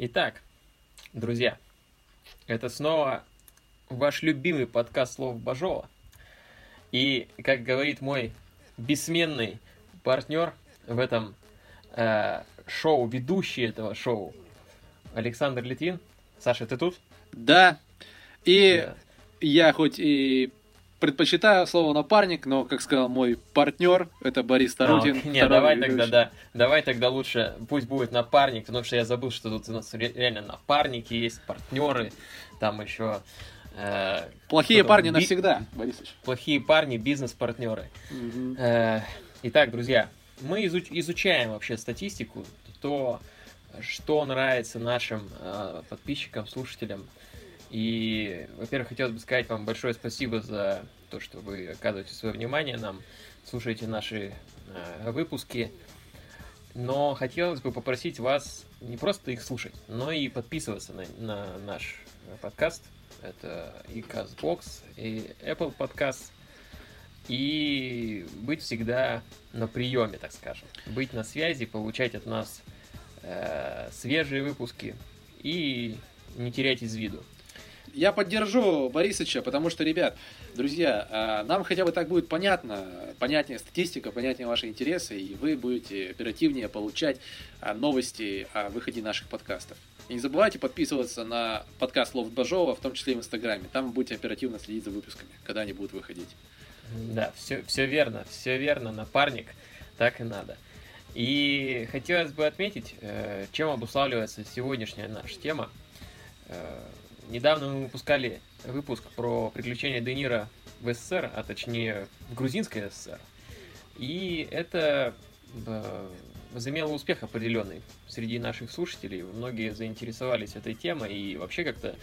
Итак, друзья, это снова ваш любимый подкаст Слов Бажова. И, как говорит мой бессменный партнер в этом э, шоу, ведущий этого шоу, Александр Литвин. Саша, ты тут? Да. И да. я хоть и предпочитаю слово напарник, но, как сказал мой партнер, это Борис Тарутин. А, нет, давай ведущий. тогда, да, давай тогда лучше, пусть будет напарник, потому что я забыл, что тут у нас реально напарники есть, партнеры, там еще... Э, Плохие парни би... навсегда, Борисович. Плохие парни, бизнес-партнеры. Угу. Э, итак, друзья, мы изуч... изучаем вообще статистику, то, что нравится нашим э, подписчикам, слушателям, и, во-первых, хотелось бы сказать вам большое спасибо за то, что вы оказываете свое внимание нам, слушаете наши э, выпуски. Но хотелось бы попросить вас не просто их слушать, но и подписываться на, на наш подкаст. Это и CastBox, и Apple Podcast. И быть всегда на приеме, так скажем. Быть на связи, получать от нас э, свежие выпуски и не терять из виду. Я поддержу Борисовича, потому что, ребят, друзья, а, нам хотя бы так будет понятно, понятнее статистика, понятнее ваши интересы, и вы будете оперативнее получать а, новости о выходе наших подкастов. И не забывайте подписываться на подкаст Лофт Бажова, в том числе и в Инстаграме. Там вы будете оперативно следить за выпусками, когда они будут выходить. Да, все, все верно, все верно, напарник, так и надо. И хотелось бы отметить, э, чем обуславливается сегодняшняя наша тема. Недавно мы выпускали выпуск про приключения Де Ниро в СССР, а точнее в грузинской СССР. И это э, возымело успех определенный среди наших слушателей. Многие заинтересовались этой темой и вообще как-то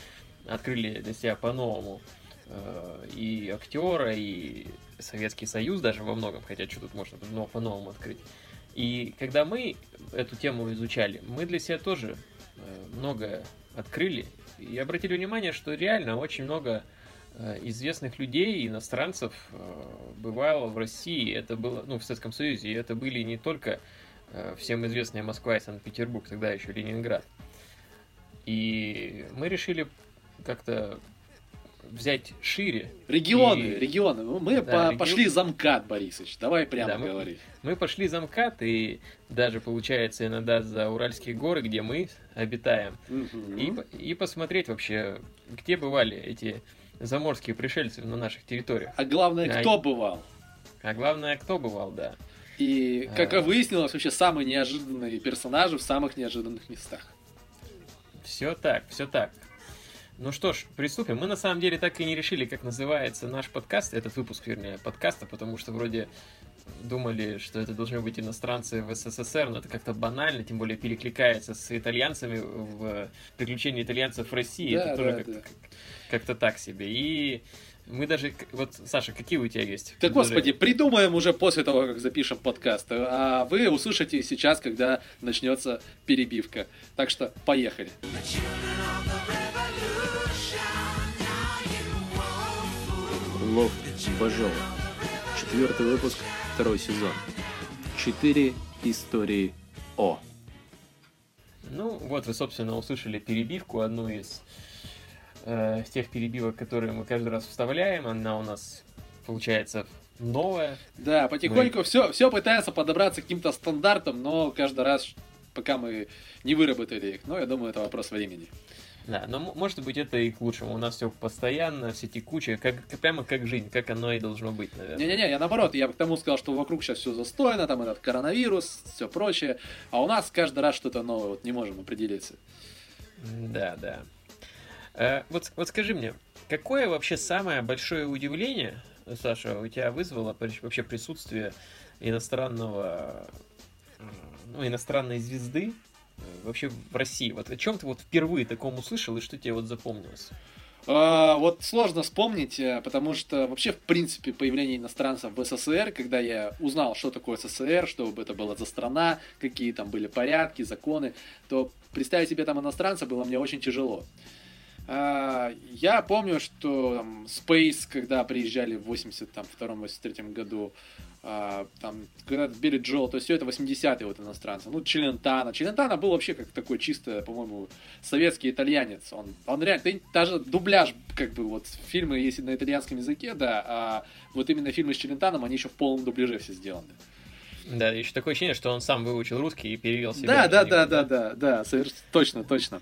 открыли для себя по-новому э, и актера, и Советский Союз даже во многом, хотя что тут можно по-новому открыть. И когда мы эту тему изучали, мы для себя тоже э, многое открыли и обратили внимание, что реально очень много э, известных людей, иностранцев э, бывало в России, это было, ну, в Советском Союзе, и это были не только э, всем известные Москва и Санкт-Петербург, тогда еще Ленинград. И мы решили как-то взять шире. Регионы, и... регионы. Ну, мы да, по регион... пошли замкат, Борисович. Давай прямо да, говори. Мы, мы пошли замкат, и даже получается иногда за Уральские горы, где мы обитаем. Угу. И, и посмотреть вообще, где бывали эти заморские пришельцы на наших территориях. А главное, а, кто бывал. А главное, кто бывал, да. И, как а... выяснилось, вообще самые неожиданные персонажи в самых неожиданных местах. Все так, все так. Ну что ж, приступим. Мы на самом деле так и не решили, как называется наш подкаст, этот выпуск, вернее, подкаста, потому что вроде думали, что это должны быть иностранцы в СССР, но это как-то банально, тем более перекликается с итальянцами в приключении итальянцев в России. Да, это тоже да, как-то, да. как-то так себе. И мы даже... Вот, Саша, какие у тебя есть? Да, господи, придумаем уже после того, как запишем подкаст. А вы услышите сейчас, когда начнется перебивка. Так что, поехали. Лов Бажова. Четвертый выпуск, второй сезон. Четыре истории О. Ну, вот вы, собственно, услышали перебивку, одну из э, тех перебивок, которые мы каждый раз вставляем. Она у нас получается новая. Да, потихоньку мы... все, все пытается подобраться к каким-то стандартам, но каждый раз, пока мы не выработали их. Но я думаю, это вопрос времени. Да, но может быть это и к лучшему. У нас все постоянно, все текучее, как, прямо как жизнь, как оно и должно быть, наверное. Не-не-не, я наоборот, я к тому сказал, что вокруг сейчас все застойно, там этот коронавирус, все прочее, а у нас каждый раз что-то новое, вот не можем определиться. Да, да. А, вот, вот скажи мне, какое вообще самое большое удивление, Саша, у тебя вызвало вообще присутствие иностранного, ну, иностранной звезды вообще в России? Вот о чем ты вот впервые таком услышал и что тебе вот запомнилось? А, вот сложно вспомнить, э, потому что вообще, в принципе, появление иностранцев в СССР, когда я узнал, что такое СССР, что бы это была за страна, какие там были порядки, законы, то представить себе там иностранца было мне очень тяжело. А, я помню, что там, Space, когда приезжали в 82-83 году, а, там, когда Билли Джоэл, то есть все это 80-е вот иностранцы. Ну, Челентано. Челентано был вообще как такой чисто, по-моему, советский итальянец. Он, он реально, ты, даже дубляж, как бы, вот, фильмы, если на итальянском языке, да, а вот именно фильмы с Челентаном, они еще в полном дубляже все сделаны. Да, еще такое ощущение, что он сам выучил русский и перевел себе. Да, да, да, да, да, да, соверш... точно, точно.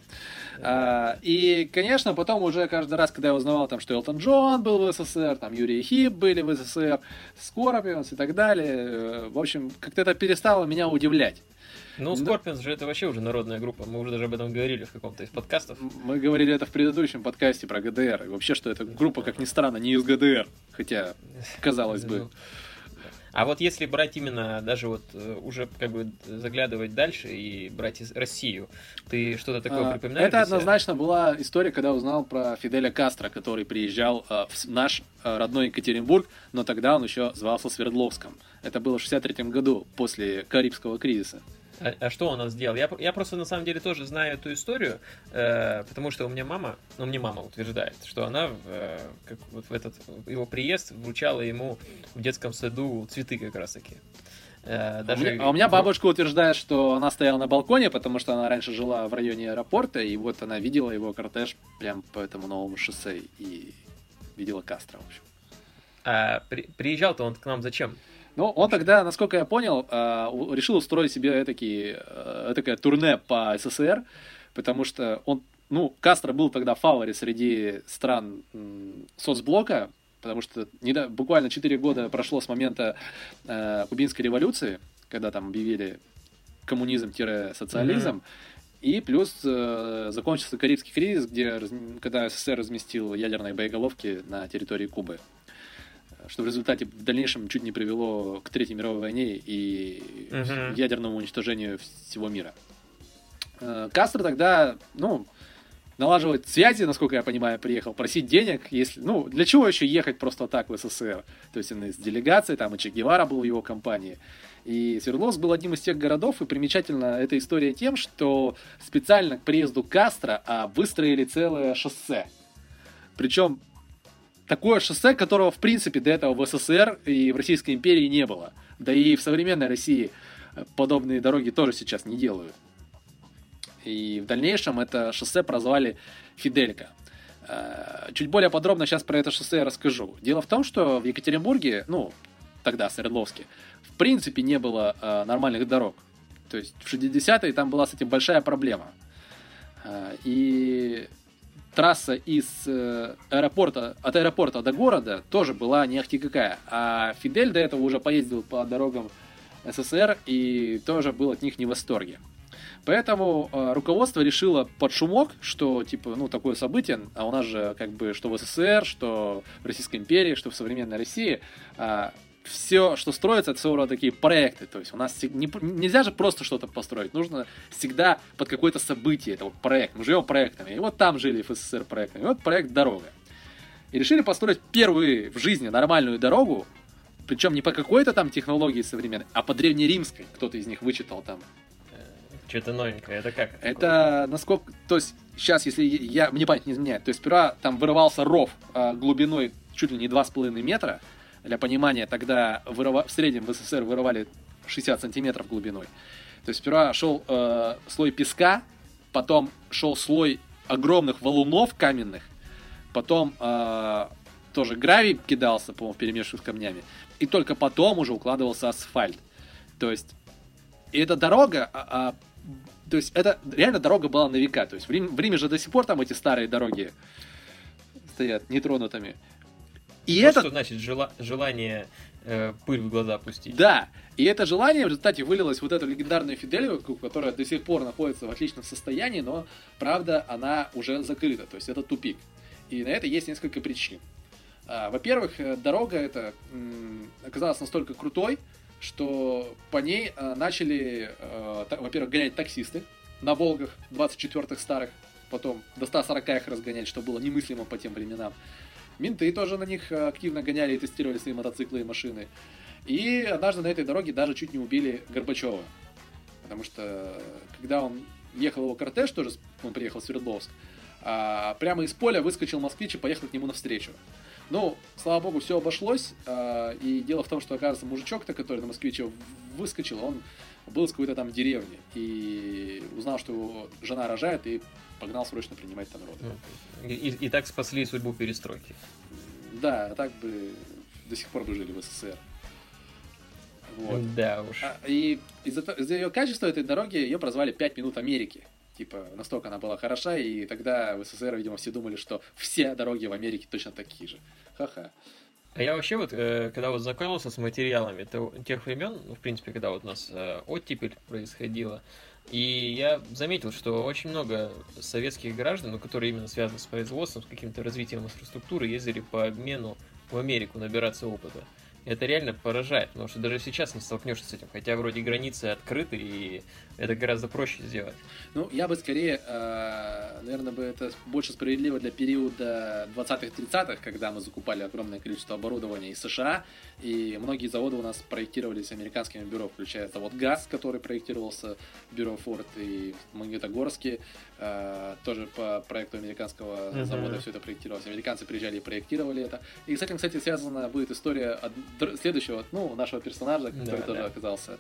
А, и, конечно, потом уже каждый раз, когда я узнавал, там, что Элтон Джон был в СССР, там Юрий Хип были в СССР, Скорпионс и так далее, э, в общем, как-то это перестало меня удивлять. Ну, Скорпионс же это вообще уже народная группа. Мы уже даже об этом говорили в каком-то из подкастов. Мы говорили это в предыдущем подкасте про ГДР. И вообще, что эта группа, как ни странно, не из ГДР. Хотя, казалось бы. А вот если брать именно, даже вот э, уже как бы заглядывать дальше и брать из Россию, ты что-то такое А, припоминаешь? Это однозначно была история, когда узнал про Фиделя Кастро, который приезжал э, в наш э, родной Екатеринбург, но тогда он еще звался Свердловском. Это было в 63 году, после Карибского кризиса. А, а что он нас сделал? Я, я просто на самом деле тоже знаю эту историю, э, потому что у меня мама, ну мне мама утверждает, что она э, как вот в этот его приезд вручала ему в детском саду цветы как раз таки. Э, А у меня- а у меня бабушка утверждает, что она стояла на балконе, потому что она раньше жила в районе аэропорта, и вот она видела его кортеж прям по этому новому шоссе, и видела Кастро, в общем. А при- приезжал-то он к нам зачем? Ну, он тогда, насколько я понял, у- решил устроить себе этакий, э, этакое турне по СССР, потому что он, ну, Кастро был тогда в фаворе среди стран соцблока, потому что недо- буквально 4 года прошло с момента э, кубинской революции, когда там объявили коммунизм-социализм, и плюс э, закончился Карибский кризис, где, раз- когда СССР разместил ядерные боеголовки на территории Кубы что в результате в дальнейшем чуть не привело к Третьей мировой войне и Мгм. ядерному уничтожению всего мира. Э, Кастро тогда, ну, налаживать связи, насколько я понимаю, приехал, просить денег, если, ну, для чего еще ехать просто так в СССР? То есть он из делегации, там и Че Гевара был в его компании. И Свердловск был одним из тех городов, и примечательна эта история тем, что специально к приезду Кастро а, выстроили целое шоссе. Причем такое шоссе, которого, в принципе, до этого в СССР и в Российской империи не было. Да и в современной России э, подобные дороги тоже сейчас не делают. И в дальнейшем это шоссе прозвали Фиделька. Э, Чуть более подробно сейчас про это шоссе я расскажу. Дело в том, что в Екатеринбурге, ну, тогда, Свердловске, в принципе не было э, нормальных дорог. То есть в 60-е там была с этим большая проблема. Э, И трасса из э, аэропорта, от аэропорта до города тоже была не ахти какая. А Фидель до этого уже поездил по дорогам СССР и тоже был от них не в восторге. Поэтому э, руководство решило под шумок, что типа, ну, такое событие, а у нас же как бы что в СССР, что в Российской империи, что в современной России, все, что строится, это своего рода такие проекты. То есть у нас не- нельзя же просто что-то построить. Нужно всегда под какое-то событие. Это вот проект. Мы живем проектами. И вот там жили в СССР проектами. И вот проект «Дорога». И решили построить первую в жизни нормальную дорогу, причем не по какой-то там технологии современной, а по древнеримской. Кто-то из них вычитал там. Что-то новенькое. Это как? Это насколько... То есть сейчас, если я, мне память не изменяет, то есть сперва там вырывался ров а, глубиной чуть ли не 2,5 метра. Для понимания, тогда вырыва- в среднем в СССР вырывали 60 сантиметров глубиной. То есть сперва шел э, слой песка, потом шел слой огромных валунов каменных, потом э, тоже гравий кидался, по-моему, перемешивая с камнями, и только потом уже укладывался асфальт. То есть и эта дорога, а, а, то есть это реально дорога была на века. То есть в Риме, в Риме же до сих пор там эти старые дороги стоят нетронутыми. И Вот это, что значит жела- желание э, пыль в глаза пустить. да, и это желание в результате вылилось вот эту легендарную Фиделию, которая до сих пор находится в отличном состоянии, но, правда, она уже закрыта, то есть это тупик. И на это есть несколько причин. А, Во-первых, э, дорога эта оказалась настолько крутой, что по ней э, начали, во-первых, гонять таксисты на Волгах 24-х старых, потом до 140 их разгонять, что было немыслимо по тем временам. Менты тоже на них э, активно гоняли и тестировали свои мотоциклы и машины. И однажды на этой дороге даже чуть не убили Горбачева. Потому что, когда он ехал его кортеж, тоже он приехал в Свердловск, а, прямо из поля выскочил москвич и поехал к нему навстречу. Ну, слава богу, все обошлось. а, И дело в том, что, оказывается, мужичок-то, который на москвиче выскочил, он был из какой-то там деревни. И узнал, что его жена рожает, и погнал срочно принимать там роды. И, и- и так спасли судьбу перестройки. Да, а так бы до сих пор бы жили в СССР. Вот. Да уж. А, И из-за из-за ее качества этой дороги ее прозвали «Пять минут Америки». Типа, настолько она была хороша, и тогда в СССР, видимо, все думали, что все дороги в Америке точно такие же. Ха-ха. А я вообще вот, э, когда вот знакомился с материалами то- тех времен, ну, в принципе, когда вот у нас э, оттепель происходила, и я заметил, что очень много советских граждан, ну, которые именно связаны с производством, с каким-то развитием инфраструктуры, ездили по обмену в Америку набираться опыта. Это реально поражает, потому что даже сейчас не столкнешься с этим, хотя вроде границы открыты, и это гораздо проще сделать. Ну, я бы скорее, э, наверное, бы это больше справедливо для периода 20-30-х, когда мы закупали огромное количество оборудования из США, и многие заводы у нас проектировались американскими бюро, включая завод ГАЗ, который проектировался бюро Форд, и Магнитогорске э, тоже по проекту американского Мгм. завода все это проектировалось. Американцы приезжали и проектировали это. И с этим, кстати, связана будет история от следующего, ну, нашего персонажа, который Да, тоже да. оказался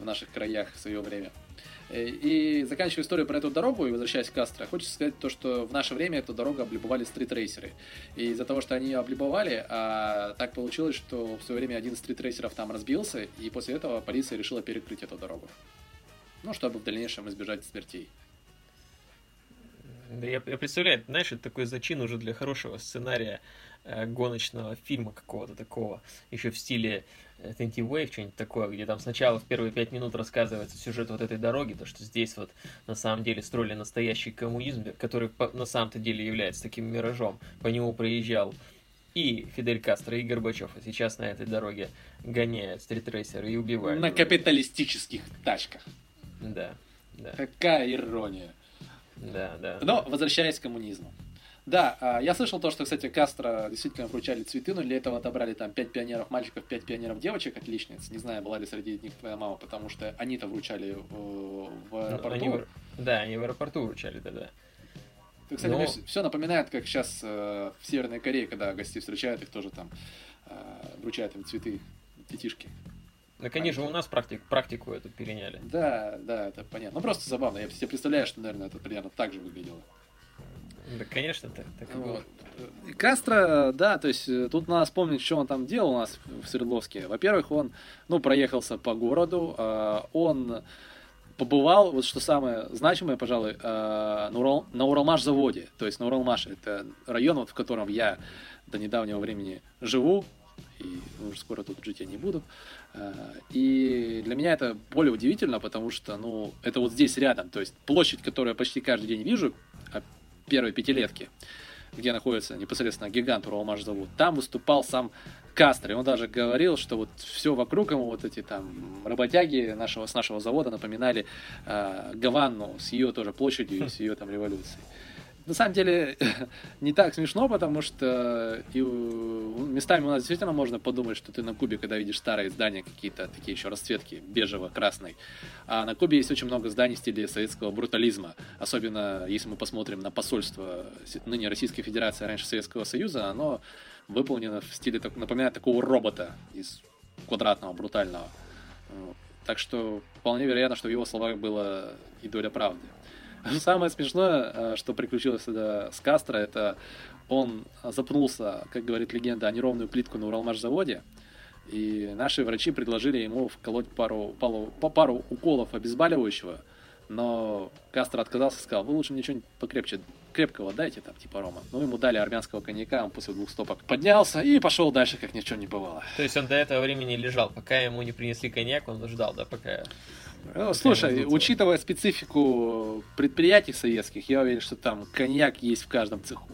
в наших краях в свое время. Э, И заканчивая историю про эту дорогу и возвращаясь к Кастро, хочется сказать то, что в наше время эту дорогу облюбовали стритрейсеры. И из-за того, что они ее облюбовали, а, так получилось, что в свое время один из стритрейсеров там разбился, и после этого полиция решила перекрыть эту дорогу. Ну, чтобы в дальнейшем избежать смертей. Я, я представляю, знаешь, это такой зачин уже для хорошего сценария гоночного фильма какого-то такого, еще в стиле э, Twenty Wave, что-нибудь такое, где там сначала в первые пять минут рассказывается сюжет вот этой дороги, то, что здесь вот на самом деле строили настоящий коммунизм, который на самом-то деле является таким миражом. По нему проезжал и Фидель Кастро, и Горбачев, а сейчас на этой дороге гоняют стритрейсеры и убивают. На капиталистических тачках. Да, да, Какая ирония. да, да. Но возвращаясь к коммунизму. Да, а, я слышал то, что, кстати, Кастро действительно вручали цветы, но для этого отобрали там 5 пионеров мальчиков, 5 пионеров девочек, отличниц. Не знаю, была ли среди них твоя мама, потому что они-то вручали э, в Ну, аэропорту. они да, они в аэропорту вручали тогда. Ты, кстати, Но- все напоминает, как сейчас в Северной Корее, когда гостей встречают, их тоже там э, вручают им цветы, детишки. Ну, конечно, у нас практик, практику эту переняли. Да, да, это понятно. Ну, просто забавно. Я себе представляю, что, наверное, это примерно так же выглядело. Да, конечно, так, так и было. Вот. И Кастро, да, то есть э, тут надо вспомнить, что он там делал у нас в Свердловске. Во-первых, он, ну, проехался по городу, а, он побывал, вот что самое значимое, пожалуй, а, на, Урал, на Уралмаш-заводе. То есть на Уралмаше, это район, вот, в котором я до недавнего времени живу, и уже скоро тут жить я не буду. А, И для меня это более удивительно, потому что, ну, это вот здесь рядом. То есть площадь, которую я почти каждый день вижу, первой пятилетки, где находится непосредственно гигант Уралмаш завод, там выступал сам Кастро. И он даже говорил, что вот все вокруг ему, вот эти там работяги нашего, с нашего завода напоминали э, Гаванну с ее тоже площадью и с ее там революцией. На самом деле не так смешно, потому что и, у- местами у нас действительно можно подумать, что ты на Кубе, когда видишь старые здания, какие-то такие еще расцветки бежево-красной. А на Кубе есть очень много зданий в стиле советского брутализма. Особенно если мы посмотрим на посольство ныне Российской Федерации, раньше Советского Союза, оно выполнено в стиле, напоминает такого робота из квадратного, брутального. Так что вполне вероятно, что в его словах была и доля правды. Самое смешное, э, что приключилось тогда с Кастро, это он запнулся, как говорит легенда, о неровную плитку на Уралмашзаводе, и наши врачи предложили ему вколоть пару, пару, пару уколов обезболивающего, но Кастро отказался, сказал, вы лучше мне что-нибудь покрепче, крепкого дайте, там, типа Рома. Ну, ему дали армянского коньяка, он после двух стопок поднялся и пошел дальше, как ни в чем не бывало. То есть он до этого времени лежал, пока ему не принесли коньяк, он ждал, да, пока... Ну, слушай, учитывая специфику предприятий советских, я уверен, что там коньяк есть в каждом цеху.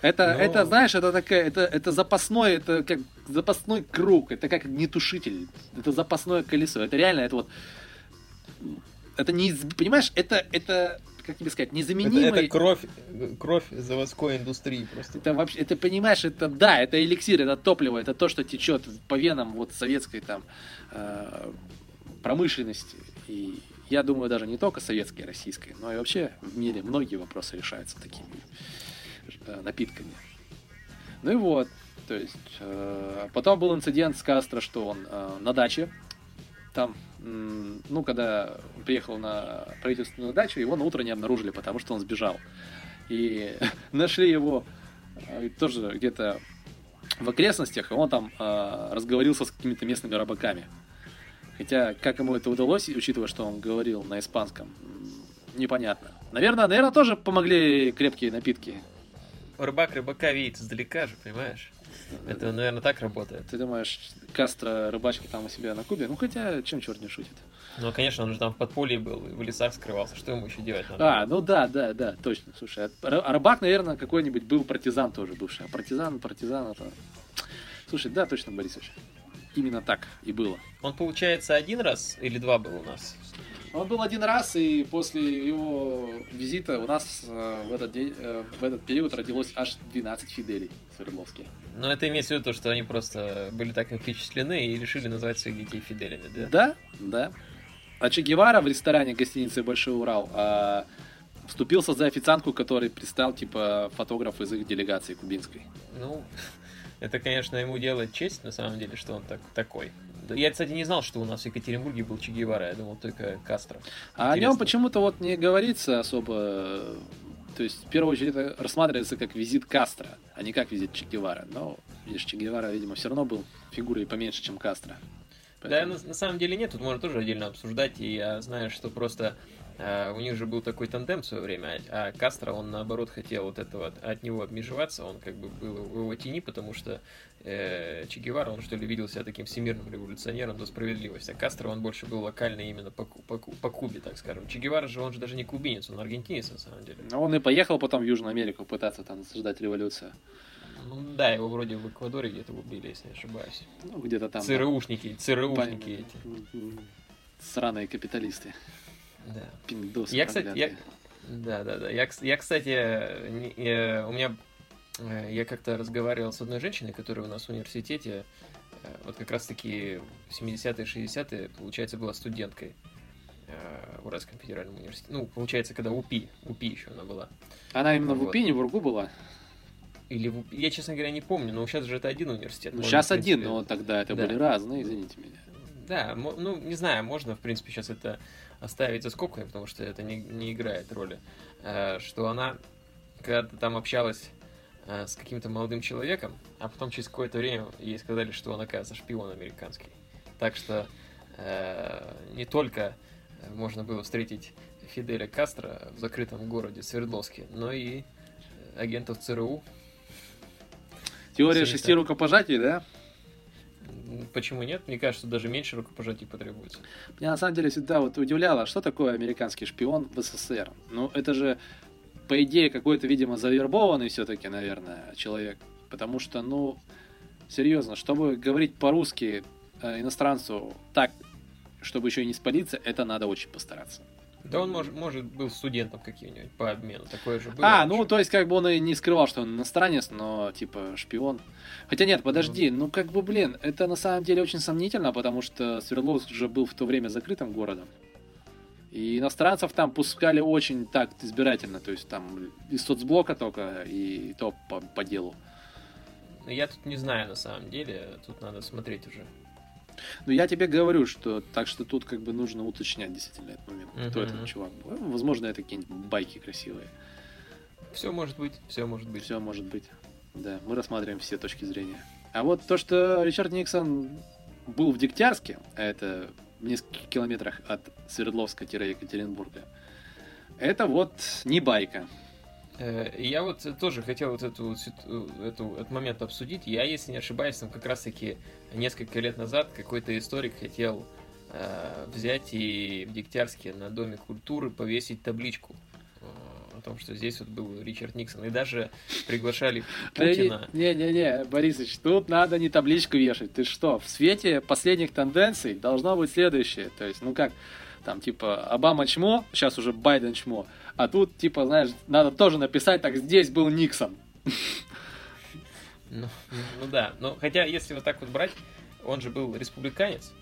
Это, Ну. это, знаешь, это такая, это, это запасной, это как запасной круг, это как нетушитель, это запасное колесо, это реально, это вот, это не, понимаешь, это, это, как тебе сказать, незаменимый, кровь, кровь заводской индустрии просто. это вообще, это понимаешь, это да, это эликсир, это топливо, это то, что течет по венам вот советской там э, промышленности. И я думаю, даже не только советской и российской, но и вообще в мире многие вопросы решаются такими э, напитками. Ну и вот, то есть, э, потом был инцидент с Кастро, что он э, на даче, там, ну, когда он приехал на правительственную дачу, его на утро не обнаружили, потому что он сбежал. И нашли его э, тоже где-то в окрестностях, и он там э, разговорился с какими-то местными рыбаками. Хотя, как ему это удалось, учитывая, что он говорил на испанском, непонятно. Наверное, наверное, тоже помогли крепкие напитки. Рыбак рыбака видит издалека же, понимаешь? Это, наверное, так работает. Ты думаешь, Кастро рыбачки там у себя на Кубе? Ну, хотя, чем черт не шутит? Ну, конечно, он же там в подполье был, в лесах скрывался. Что ему еще делать надо? А, ну да, да, да, точно. Слушай, а а рыбак, наверное, какой-нибудь был партизан тоже бывший. А партизан, партизан это... Слушай, да, точно, Борисович. Именно так и было. Он, получается, один раз или два был у нас? Он был один раз, и после его визита у нас э, в, этот день, э, в этот период родилось аж 12 Фиделей Свердловских. Но это имеется в виду то, что они просто были так впечатлены и решили назвать своих детей Фиделями, да? Да, да. А Че Гевара в ресторане гостиницы Большой Урал а, вступился за официантку, который пристал, типа, фотограф из их делегации кубинской. Ну, это, конечно, ему делает честь, на самом деле, что он так, такой. Да, Я, кстати, не знал, что у нас в Екатеринбурге был Че Гевара, я думал только Кастро. А о нем почему-то вот не говорится особо. То есть, в первую очередь, это рассматривается как визит Кастро, а не как визит Че Гевара. Но, видишь, Че Гевара, видимо, все равно был фигурой поменьше, чем Кастро. Да, Поэтому- на, на самом деле нет, тут можно тоже отдельно обсуждать, и я знаю, что просто у них же был такой тандем в свое время, а Кастро, он наоборот хотел вот этого от, него отмежеваться, он как бы был в его тени, потому что э, Че Гевара, он что ли видел себя таким всемирным революционером до справедливости, а Кастро, он больше был локальный именно по, по, по Кубе, так скажем. Че Гевара же, он же даже не кубинец, он аргентинец на самом деле. Ну, он и поехал потом в Южную Америку пытаться там насаждать революцию. Ну да, его вроде в Эквадоре где-то убили, если не ошибаюсь. Ну, где-то там. ЦРУшники, ЦРУшники Понятно. эти. М, Сраные капиталисты. Да. Пиндосы Я, кстати, я, да, да, да. Я, я кстати, не- э, у меня, э, я как-то разговаривал с одной женщиной, которая у нас в университете, э, вот как раз-таки в 70-е, 60-е, получается, была студенткой в Уральском федеральном университете. Ну, получается, когда УПИ, УПИ еще она была. Она именно в Вот. Упине, в Ургу была. Или в УПИ, я, честно говоря, не помню, но сейчас же это один университет. Ну, Можно, сейчас принципе, один, но тогда это да. были разные, извините меня. Да, ну, не знаю, можно, в принципе, сейчас это оставить за скобками, потому что это не, не играет роли. Э, Что она, когда там общалась э, с каким-то молодым человеком, а потом через какое-то время ей сказали, что он, оказывается, шпион американский. Так что э, не только можно было встретить Фиделя Кастро в закрытом городе Свердловске, но и агентов ЦРУ. Теория шести рукопожатий, да? Почему нет? Мне кажется, даже меньше рукопожатий потребуется. Меня на самом деле всегда вот удивляло, что такое американский шпион в СССР. Ну, это же, по идее, какой-то, видимо, завербованный все-таки, наверное, человек. Потому что, ну, серьезно, чтобы говорить по-русски э, иностранцу так, чтобы еще и не спалиться, это надо очень постараться. Да он может, может был студентом каким-нибудь по обмену. Такое же было. а, ну, то есть, как бы он и не скрывал, что он иностранец, но, типа, шпион. Хотя нет, подожди, ну, как бы, блин, это на самом деле очень сомнительно, потому что Свердловск же был в то время закрытым городом. И иностранцев там пускали очень так избирательно, то есть там из соцблока только, и то по, по делу. Ну, Я тут не знаю на самом деле. Тут надо смотреть уже. Но я тебе говорю, что так что тут как бы нужно уточнять действительно этот момент, кто Мгм. этот чувак был. Ну, Возможно, это какие-нибудь байки красивые. Все может быть, все может быть. Все может быть. Да, мы рассматриваем все точки зрения. А вот то, что Ричард Никсон был в Дегтярске, а это в нескольких километрах от Свердловска-Екатеринбурга, это вот не байка. Э, Я вот тоже хотел вот эту, вот ситу- эту, этот момент обсудить. Я, если не ошибаюсь, там как раз-таки несколько лет назад какой-то историк хотел э, взять и в Дегтярске на Доме культуры повесить табличку э, о том, что здесь вот был Ричард Никсон. И даже приглашали Путина. Не-не-не, Борисович, тут надо не табличку вешать. Ты что, в свете последних тенденций должно быть следующее. То есть, ну как, там, типа, Обама чмо, сейчас уже Байден чмо, а тут, типа, знаешь, надо тоже написать, так, здесь был Никсон. Ну, ну да, но хотя если вот так вот брать, он же был республиканец,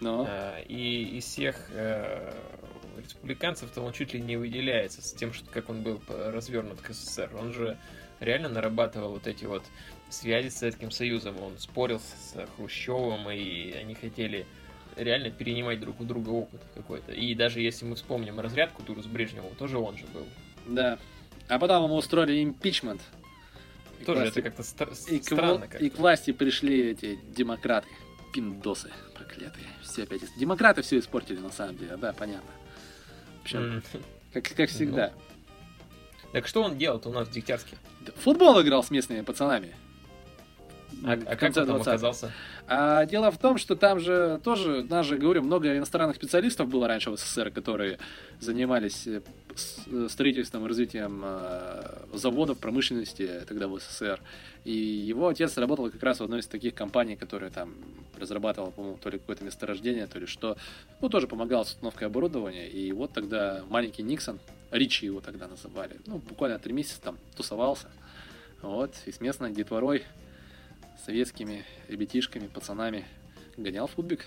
Ну, э, и из всех э, республиканцев-то он чуть ли не выделяется с тем, что, как он был развернут к СССР. Он же реально нарабатывал вот эти вот связи с Советским Союзом. Он спорил с Хрущевым, и они хотели реально перенимать друг у друга опыт какой-то. И даже если мы вспомним разрядку Туру с Брежневым, тоже он же был. Да. А потом ему устроили импичмент. Тоже власти... это как-то стар- и странно. К, как и к власти пришли эти демократы, пиндосы проклятые. Все опять... Демократы все испортили на самом деле, да, понятно. В общем, mm. как, как всегда. Ну. Так что он делал у нас в Дегтярске? Футбол играл с местными пацанами. А, а как он там оказался? А дело в том, что там же тоже, нас же, говорю, много иностранных специалистов было раньше в СССР, которые занимались э, э, строительством и развитием э, заводов, промышленности тогда в СССР. И его отец работал как раз в одной из таких компаний, которая там разрабатывала, по-моему, то ли какое-то месторождение, то ли что. Ну, тоже помогал с установкой оборудования. И вот тогда маленький Никсон, Ричи его тогда называли, ну, буквально три месяца там тусовался. Вот, и с местной детворой советскими ребятишками, пацанами гонял футбик.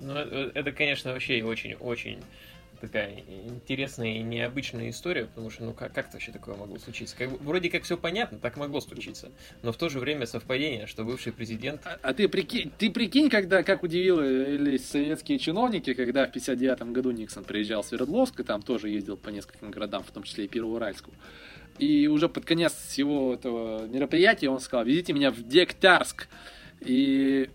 Ну, э, это, конечно, вообще очень-очень такая интересная и необычная история, потому что, ну, как, как вообще такое могло случиться? Как, вроде как все понятно, так могло случиться, но в то же время совпадение, что бывший президент... А, а ты, прикинь, ты прикинь, когда, как удивили советские чиновники, когда в 59 году Никсон приезжал в Свердловск, и там тоже ездил по нескольким городам, в том числе и Первоуральску, и уже под конец всего этого мероприятия он сказал, везите меня в Дегтярск. И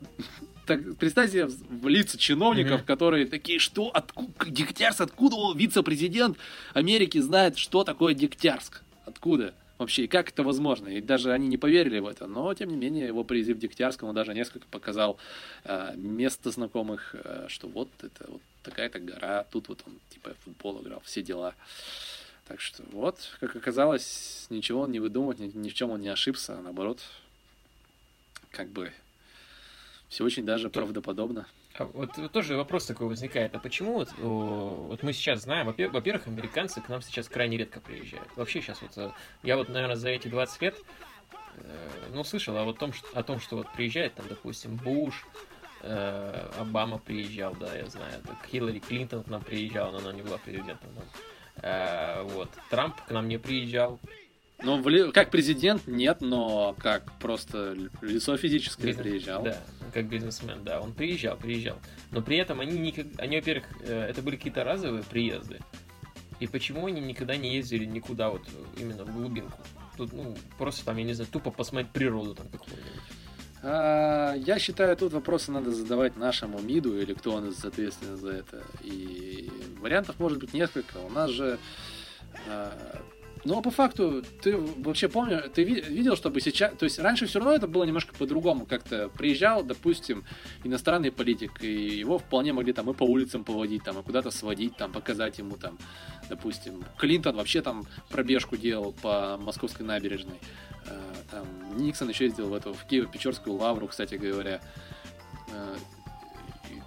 так, представьте в лица чиновников, mm-hmm. которые такие, что, откуда, Дегтярск, откуда вице-президент Америки знает, что такое Дегтярск? Откуда? Вообще, и как это возможно? И даже они не поверили в это. Но, тем не менее, его привезли в Дегтярск, он даже несколько показал э, место знакомых, э, что вот это вот такая-то гора, тут вот он типа футбол играл, все дела. Так что вот, как оказалось, ничего он не выдумывает, ни, ни в чем он не ошибся, а наоборот, как бы все очень даже правдоподобно. А вот, вот тоже вопрос такой возникает, а почему вот, о, вот мы сейчас знаем, во-первых, американцы к нам сейчас крайне редко приезжают. Вообще сейчас вот, э, я вот, наверное, за эти 20 лет, э, ну, слышал о, вот том, что, о том, что вот приезжает там, допустим, Буш, э, Обама приезжал, да, я знаю, так Хиллари Клинтон к нам приезжала, но она не была президентом. Но... Э, вот. Трамп к нам не приезжал. Ну, как президент нет, но как просто лицо физическое Бизнес, приезжал. Да, как бизнесмен, да, он приезжал, приезжал. Но при этом они, никак, они во-первых, э, это были какие-то разовые приезды. И почему они никогда не ездили никуда вот именно в глубинку? Тут, ну, просто там, я не знаю, тупо посмотреть природу там какую-нибудь. А, я считаю, тут вопросы надо задавать нашему МИДу или кто у нас ответственен за это. И вариантов может быть несколько. У нас же... А, ну, а по факту, ты вообще помню, ты видел, чтобы сейчас... То есть раньше все равно это было немножко по-другому. Как-то приезжал, допустим, иностранный политик, и его вполне могли там и по улицам поводить, там, и куда-то сводить, там, показать ему, там, допустим, Клинтон вообще там пробежку делал по московской набережной. Э, там, Никсон еще ездил в эту, в Киево-Печорскую лавру, кстати говоря.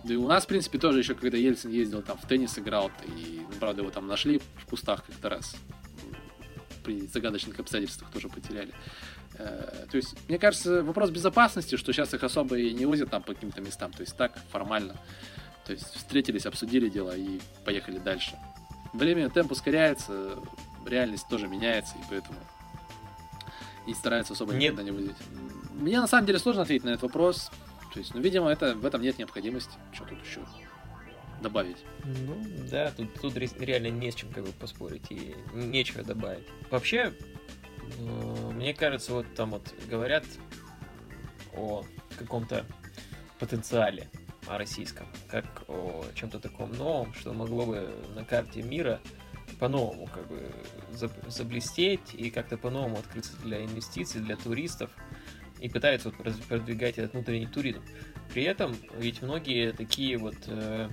Да и у нас, в принципе, тоже еще, когда Ельцин ездил, там, в теннис играл, и, ну, правда, его там нашли в кустах как-то раз. При загадочных обстоятельствах тоже потеряли. Э, то есть, мне кажется, вопрос безопасности, что сейчас их особо и не возят там по каким-то местам. То есть, так, формально. То есть, встретились, обсудили дело и поехали дальше. Время, темп ускоряется, реальность тоже меняется, и поэтому и стараются особо нет. никогда не выделить. Мне на самом деле сложно ответить на этот вопрос. То есть, ну, видимо, это, в этом нет необходимости. Что тут еще добавить? Ну, да, тут, тут реально не с чем как бы поспорить и нечего добавить. Вообще, мне кажется, вот там вот говорят о каком-то потенциале о российском, как о чем-то таком новом, что могло бы на карте мира по-новому как бы заблестеть и как-то по-новому открыться для инвестиций, для туристов и пытаются вот продвигать этот внутренний туризм. При этом ведь многие такие вот э,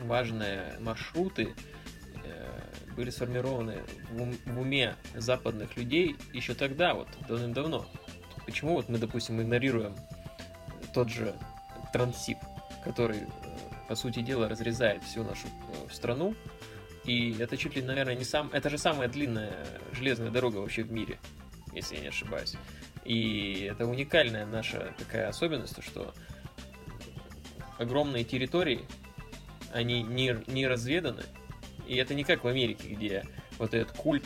важные маршруты э, были сформированы в, в уме западных людей еще тогда, вот давным-давно. Почему вот мы, допустим, игнорируем тот же Трансип, который, э, по сути дела, разрезает всю нашу э, страну, и это чуть ли, наверное, не сам... Это же самая длинная железная дорога вообще в мире, если я не ошибаюсь. И это уникальная наша такая особенность, что огромные территории, они не, не разведаны, И это не как в Америке, где вот этот культ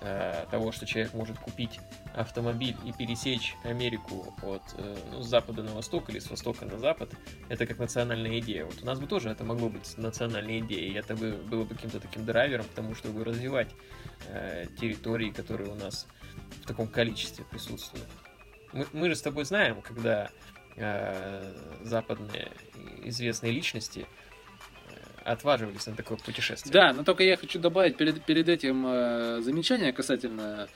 э, того, что человек может купить автомобиль и пересечь Америку от э, ну, с запада на восток или с востока на запад, это как национальная идея. Вот у нас бы тоже это могло быть национальной идеей, и это бы было бы каким-то таким драйвером к тому, чтобы развивать э, территории, которые у нас в таком количестве присутствуют. Мы, мы же с тобой знаем, когда э, западные известные личности э, отваживались на такое путешествие. Да, но только я хочу добавить перед, перед этим э, замечание касательно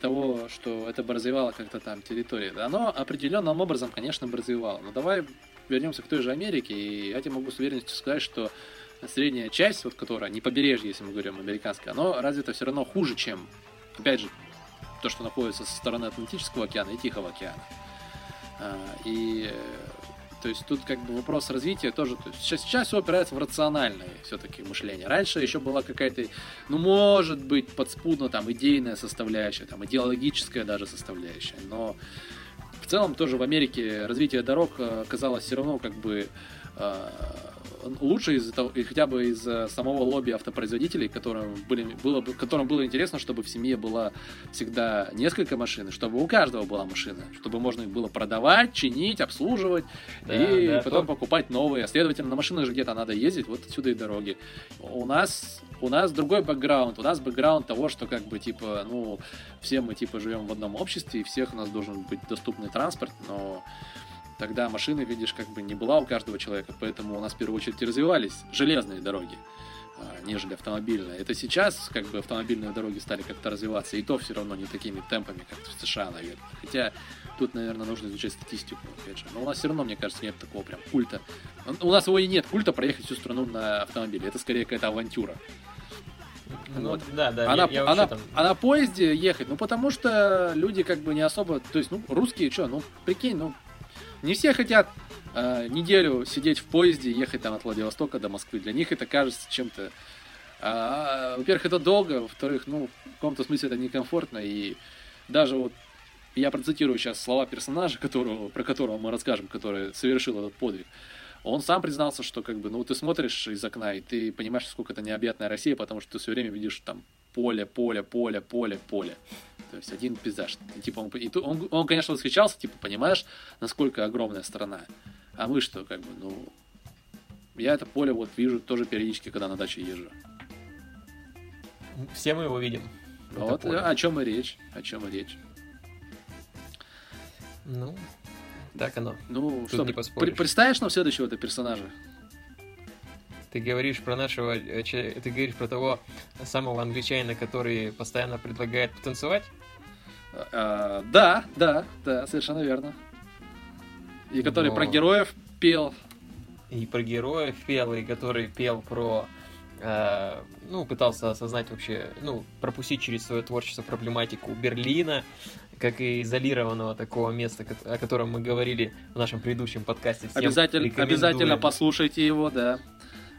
того, что это бы развивало как-то там территории. Оно определенным образом, конечно, бы развивало. Но давай вернемся к той же Америке, и я тебе могу с уверенностью сказать, что средняя часть, вот которая, не побережье, если мы говорим американское, оно развито все равно хуже, чем, опять же, то, что находится со стороны Атлантического океана и Тихого океана. А, и то есть тут как бы вопрос развития тоже. То есть сейчас, сейчас все опирается в рациональное все-таки мышление. Раньше еще была какая-то, ну, может быть, подспудно там идейная составляющая, там идеологическая даже составляющая. Но в целом тоже в Америке развитие дорог э, оказалось все равно как бы э, лучше из того, хотя бы из самого лобби автопроизводителей, которым, были, было, которым было интересно, чтобы в семье было всегда несколько машин, чтобы у каждого была машина, чтобы можно их было продавать, чинить, обслуживать да, и да, потом то... покупать новые. Следовательно, на машинах же где-то надо ездить, вот отсюда и дороги. У нас у нас другой бэкграунд. У нас бэкграунд того, что как бы типа, ну, все мы типа живем в одном обществе, и всех у нас должен быть доступный транспорт, но Тогда машины, видишь, как бы не была у каждого человека, поэтому у нас в первую очередь развивались железные дороги, а, нежели автомобильные. Это сейчас как бы автомобильные дороги стали как-то развиваться, и то все равно не такими темпами, как в США, наверное. Хотя тут, наверное, нужно изучать статистику, опять же. Но у нас все равно, мне кажется, нет такого прям культа. У нас его и нет культа проехать всю страну на автомобиле. Это скорее какая-то авантюра. Ну, вот. да, да. А, я, я а, там... а на поезде ехать, ну потому что люди как бы не особо, то есть, ну, русские, что, ну, прикинь, ну, не все хотят э, неделю сидеть в поезде ехать там от Владивостока до Москвы. Для них это кажется чем-то... А, во-первых, это долго, во-вторых, ну, в каком-то смысле это некомфортно, и даже вот я процитирую сейчас слова персонажа, которого, про которого мы расскажем, который совершил этот подвиг. Он сам признался, что как бы, ну, ты смотришь из окна, и ты понимаешь, сколько это необъятная Россия, потому что ты все время видишь там поле, поле, поле, поле, поле. То есть один пейзаж. Типа, он, и он, он, конечно, восхищался, типа, понимаешь, насколько огромная страна. А мы что, как бы, ну... Я это поле вот вижу тоже периодически, когда на даче езжу. Все мы его видим. Вот о чем и речь. О чем и речь. Ну, так оно. Ну, Тут что, не поспоришь. представишь нам следующего этого персонажа? Ты говоришь про нашего, э, ты говоришь про того самого англичанина, который постоянно предлагает потанцевать? А, да, да, да, совершенно верно. И который Но... про героев пел. И про героев пел, и который пел про э, ну, пытался осознать вообще, ну, пропустить через свое творчество проблематику Берлина, как и изолированного такого места, о котором мы говорили в нашем предыдущем подкасте. Всем обязательно, обязательно послушайте его, да.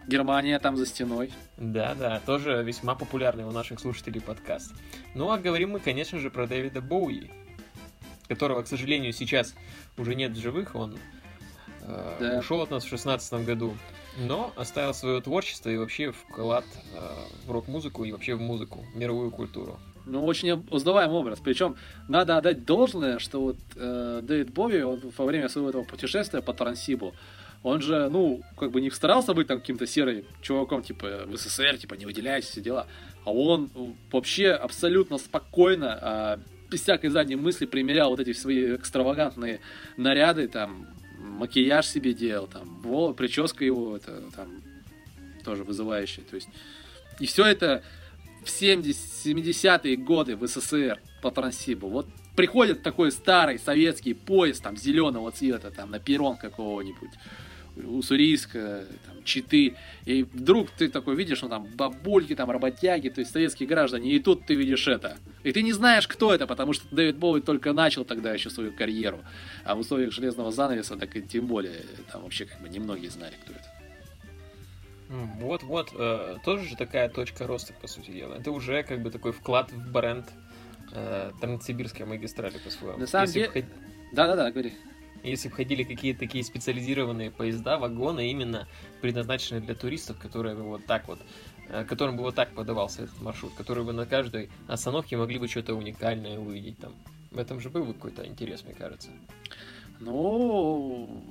Германия там за стеной. Да, да, тоже весьма популярный у наших слушателей подкаст. Ну а говорим мы, конечно же, про Дэвида Боуи, которого, к сожалению, сейчас уже нет в живых. Он э, да. ушел от нас в шестнадцатом году, но оставил свое творчество и вообще вклад э, в рок-музыку и вообще в музыку, мировую культуру. Ну, очень узнаваемый образ. Причем надо отдать должное, что вот э, Дэвид Бови он во время своего этого путешествия по Трансибу, он же, ну, как бы не старался быть там каким-то серым чуваком, типа, в СССР, типа, не выделяйся, все дела. А он вообще абсолютно спокойно, а, без всякой задней мысли примерял вот эти свои экстравагантные наряды, там, макияж себе делал, там, во, прическа его, это, там, тоже вызывающая. То есть, и все это в 70-е годы в СССР по Транссибу. Вот приходит такой старый советский поезд, там, зеленого цвета, там, на перрон какого-нибудь уссурийска, там, Читы, и вдруг ты такой видишь, ну там бабульки, там работяги, то есть советские граждане, и тут ты видишь это. И ты не знаешь, кто это, потому что Дэвид Боуи только начал тогда еще свою карьеру. А в условиях железного занавеса, так и тем более, там вообще как бы немногие знали, кто это. Вот-вот, э, тоже же такая точка роста, по сути дела. Это уже как бы такой вклад в бренд э, Транссибирской магистрали по-своему. На самом деле... Да-да-да, говори если бы ходили какие-то такие специализированные поезда, вагоны, именно предназначенные для туристов, которые вот так вот э, которым бы вот так подавался этот маршрут, которые бы на каждой остановке могли бы что-то уникальное увидеть там. В этом же был бы какой-то интерес, мне кажется. Ну,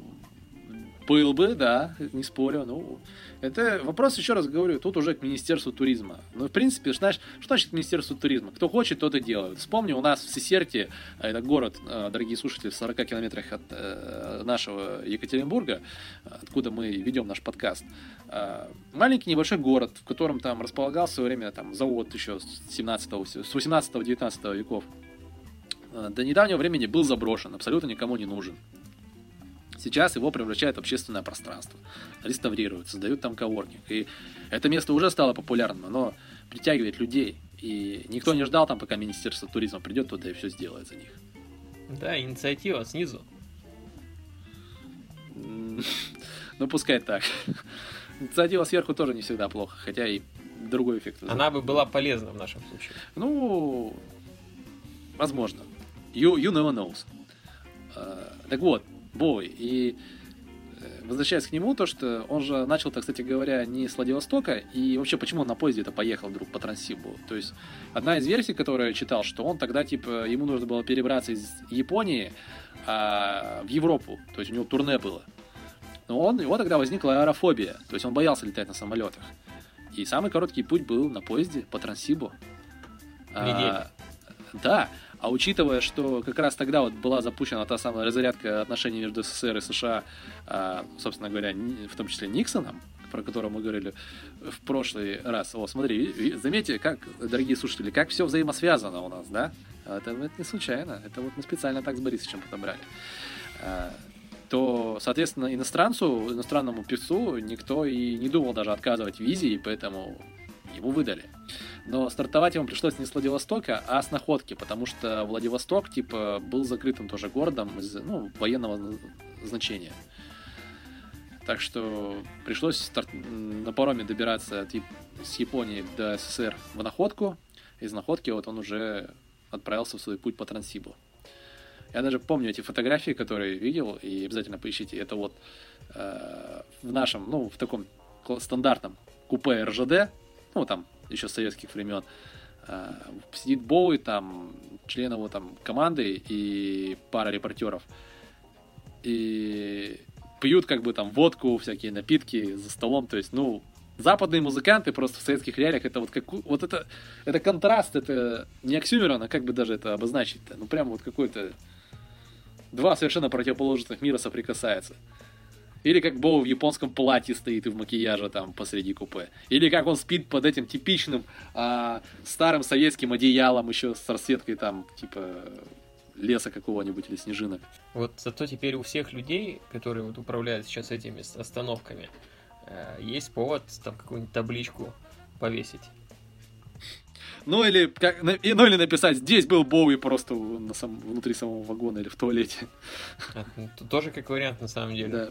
был бы, да, не спорю. Ну, это вопрос, еще раз говорю, тут уже к Министерству туризма. Ну, в принципе, знаешь, что значит Министерство туризма? Кто хочет, тот и делает. Вспомни, у нас в Сесерте, а это город, э, дорогие слушатели, в 40 километрах от э, нашего Екатеринбурга, откуда мы ведем наш подкаст. Э, маленький небольшой город, в котором там располагался в свое время там, завод еще с 17 с 18-19 веков. До недавнего времени был заброшен, абсолютно никому не нужен. Сейчас его превращают в общественное пространство, реставрируют, создают там коворкинг. И это место уже стало популярным, оно притягивает людей. И никто не ждал там, пока Министерство туризма придет туда и все сделает за них. Да, инициатива снизу. Ну, пускай так. Инициатива сверху тоже не всегда плохо, хотя и другой эффект. Она бы была полезна в нашем случае. Ну, возможно. You, you never knows. Uh, так вот, Боуи. И э, возвращаясь к нему, то, что он же начал-то, кстати говоря, не с Владивостока, и вообще, почему он на поезде это поехал вдруг по Транссибу. То есть, одна из версий, которую я читал, что он тогда, типа, ему нужно было перебраться из Японии а, в Европу, то есть у него турне было. Но он, у него тогда возникла аэрофобия, то есть он боялся летать на самолетах. И самый короткий путь был на поезде по Транссибу. А, да, а учитывая, что как раз тогда вот была запущена та самая разрядка отношений между СССР и США, а, собственно говоря, в том числе Никсоном, про которого мы говорили в прошлый раз. О, смотри, заметьте, как, дорогие слушатели, как все взаимосвязано у нас, да? Это, это не случайно, это вот мы специально так с Борисовичем подобрали. А, то, соответственно, иностранцу, иностранному певцу никто и не думал даже отказывать визе, и поэтому ему выдали. Но стартовать ему пришлось не с Владивостока, а с Находки, потому что Владивосток, типа, был закрытым тоже городом из ну, военного значения. Так что пришлось старт... на пароме добираться от... с Японии до СССР в Находку. Из Находки вот он уже отправился в свой путь по Транссибу. Я даже помню эти фотографии, которые видел, и обязательно поищите. Это вот э, в нашем, ну, в таком стандартном купе РЖД, ну, там, еще с советских времен. А, сидит Боуи, там, член его там команды и пара репортеров. И пьют как бы там водку, всякие напитки за столом. То есть, ну, западные музыканты просто в советских реалиях, это вот как вот это, это контраст, это не Оксюмерон, а как бы даже это обозначить-то. Ну, прям вот какой-то два совершенно противоположных мира соприкасаются. Или как Боу в японском платье стоит и в макияже там посреди купе. Или как он спит под этим типичным а, старым советским одеялом еще с расцветкой там типа леса какого-нибудь или снежинок. Вот зато теперь у всех людей, которые вот управляют сейчас этими остановками, э, есть повод там какую-нибудь табличку повесить. Ну или, как, ну, или написать, здесь был Боуи просто на сам, внутри самого вагона или в туалете. Ну, тоже как вариант на самом деле. Да.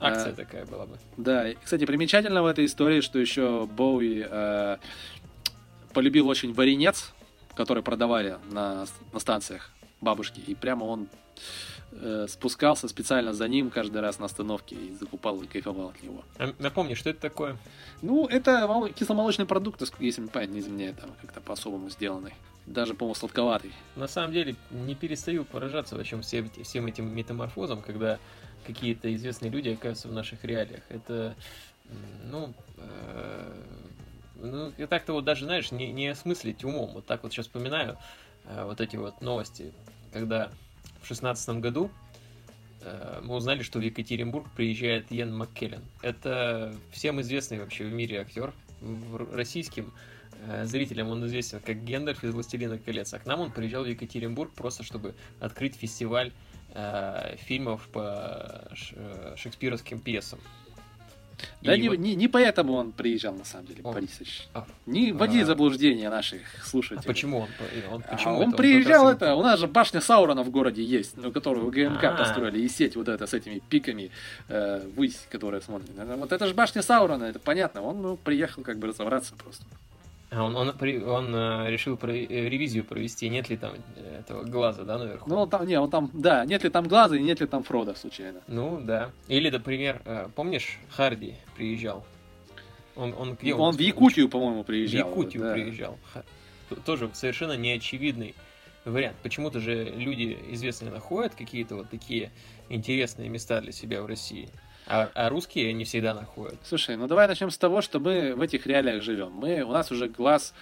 Акция а, такая была бы. Да, и, кстати, примечательно в этой истории, что еще Боуи э, полюбил очень варенец, который продавали на, на станциях бабушки, и прямо он э, спускался специально за ним каждый раз на остановке и закупал и кайфовал от него. А, напомни, что это такое? Ну, это кисломолочный продукт, если память не изменяет, там как-то по-особому сделанный. Даже, по-моему, сладковатый. На самом деле, не перестаю поражаться вообще всем, всем этим метаморфозам, когда какие-то известные люди оказываются в наших реалиях. Это, ну, э, ну так-то вот даже, знаешь, не, не осмыслить умом. Вот так вот сейчас вспоминаю э, вот эти вот новости, когда в шестнадцатом году э, мы узнали, что в Екатеринбург приезжает Йен Маккеллен. Это всем известный вообще в мире актер, российским э, зрителям он известен как Гендальф из «Властелина колец», а к нам он приезжал в Екатеринбург просто, чтобы открыть фестиваль э, фильмов по шекспировским пьесам. Да не, вот... не, не поэтому он приезжал, на самом деле, он... Борисович. А, не вводи а... заблуждение наших слушателей. А почему он, он, а почему а, он приезжал, он это, у нас же башня Саурона в городе есть, ну, которую ГМК А-а-а. построили, и сеть вот эта с этими пиками э, высь, которая смотрит. Вот это же башня Саурона, это понятно, он ну, приехал как бы разобраться просто. Он, он, он э, решил про, э, ревизию провести, нет ли там э, этого глаза, да, наверху? Ну, там, не, он там, да, нет ли там глаза и нет ли там Фрода, случайно. Ну, да. Или, например, помнишь, Харди приезжал? Он, он, где Он в Якутию, по-моему, В приезжал. Якутию да. приезжал. Тоже совершенно неочевидный вариант. Почему-то же люди известные находят какие-то вот такие интересные места для себя в России. А, а русские не всегда находят. Слушай, ну давай начнем с того, что мы в этих реалиях живем. Мы, у нас уже глаз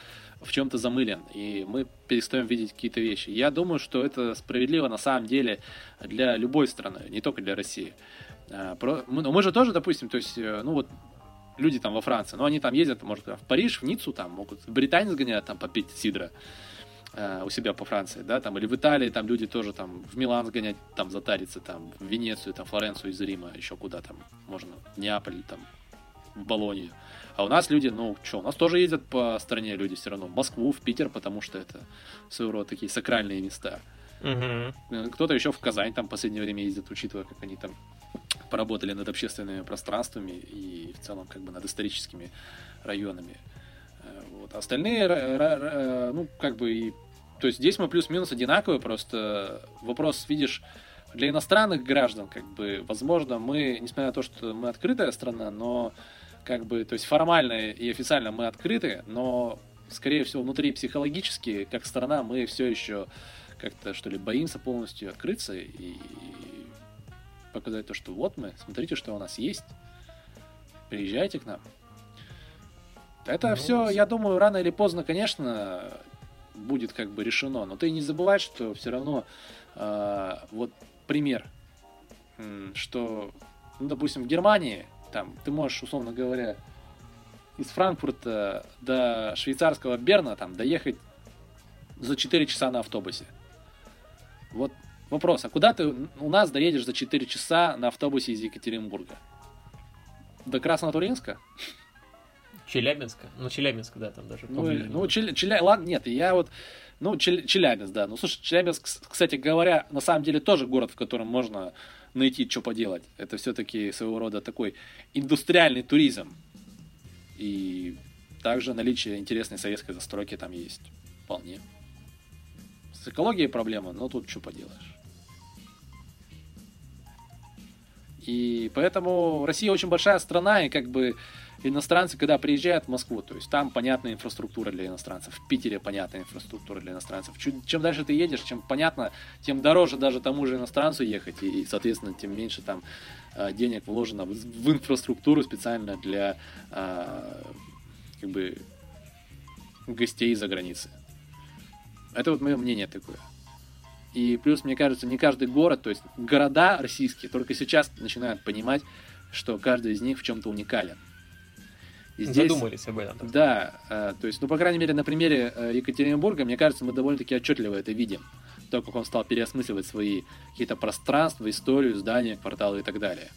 в чем-то замылен, и мы перестаем видеть какие-то вещи. Я думаю, что это справедливо на самом деле для любой страны, не только для России. А, про- Мы, ну, мы же тоже, допустим, то есть, э, ну вот люди там во Франции, ну они там ездят, может, в Париж, в Ниццу, там могут в Британию сгонять, там попить сидра э, у себя по Франции, да, там, или в Италии, там люди тоже там в Милан сгонять, там затариться, там, в Венецию, там, Флоренцию из Рима, еще куда там можно, в Неаполь, там, в Болонию. А у нас люди, ну, что, у нас тоже ездят по стране люди все равно, в Москву, в Питер, потому что это своего рода такие сакральные места. Э, Кто-то еще в Казань там в последнее время ездит, учитывая, как они там поработали над общественными пространствами и в целом как бы над историческими районами. Э, Вот. А Остальные, ну, как бы, и... то есть здесь мы плюс-минус одинаковые, просто вопрос, видишь, для иностранных граждан, как бы, возможно, мы, несмотря на то, что мы открытая страна, но, как бы, то есть формально и официально мы открыты, но, скорее всего, внутри психологически, как страна, мы все еще как-то, что ли, боимся полностью открыться и показать то, что вот мы, смотрите, что у нас есть, приезжайте к нам. Это Ну, все, я думаю, рано или поздно, конечно, будет как бы решено. Но ты не забывай, что все равно а, вот пример, что, ну, допустим, в Германии, там, ты можешь, условно говоря, из Франкфурта до швейцарского Берна там доехать за 4 часа на автобусе. Вот вопрос, а куда ты у нас доедешь за 4 часа на автобусе из Екатеринбурга? До Краснотуринска? Челябинска. Ну, Челябинск, да, там даже Ну, ну. Челя- Челя- ладно, нет, я вот, ну, Чел- Челябинск, да. Ну, слушай, Челябинск, кстати говоря, на самом деле тоже город, в котором можно найти, что поделать. Это все-таки своего рода такой индустриальный туризм. И также наличие интересной советской застройки там есть. Вполне. С экологией проблема, но тут что поделаешь. И поэтому Россия очень большая страна, и как бы иностранцы, когда приезжают в Москву, то есть там понятная инфраструктура для иностранцев, в Питере понятная инфраструктура для иностранцев. Чем дальше ты едешь, чем понятно, тем дороже даже тому же иностранцу ехать, и, соответственно, тем меньше там э, денег вложено в, в инфраструктуру специально для э, как бы гостей за границей. Это вот мое мнение такое. И плюс, мне кажется, не каждый город, то есть города российские только сейчас начинают понимать, что каждый из них в чем-то уникален. И здесь- Задумались об этом. так да, э, то есть, ну, по крайней мере, на примере э, Екатеринбурга, мне кажется, мы довольно-таки отчетливо это видим. То, как он стал переосмысливать свои какие-то пространства, историю, здания, кварталы и так далее.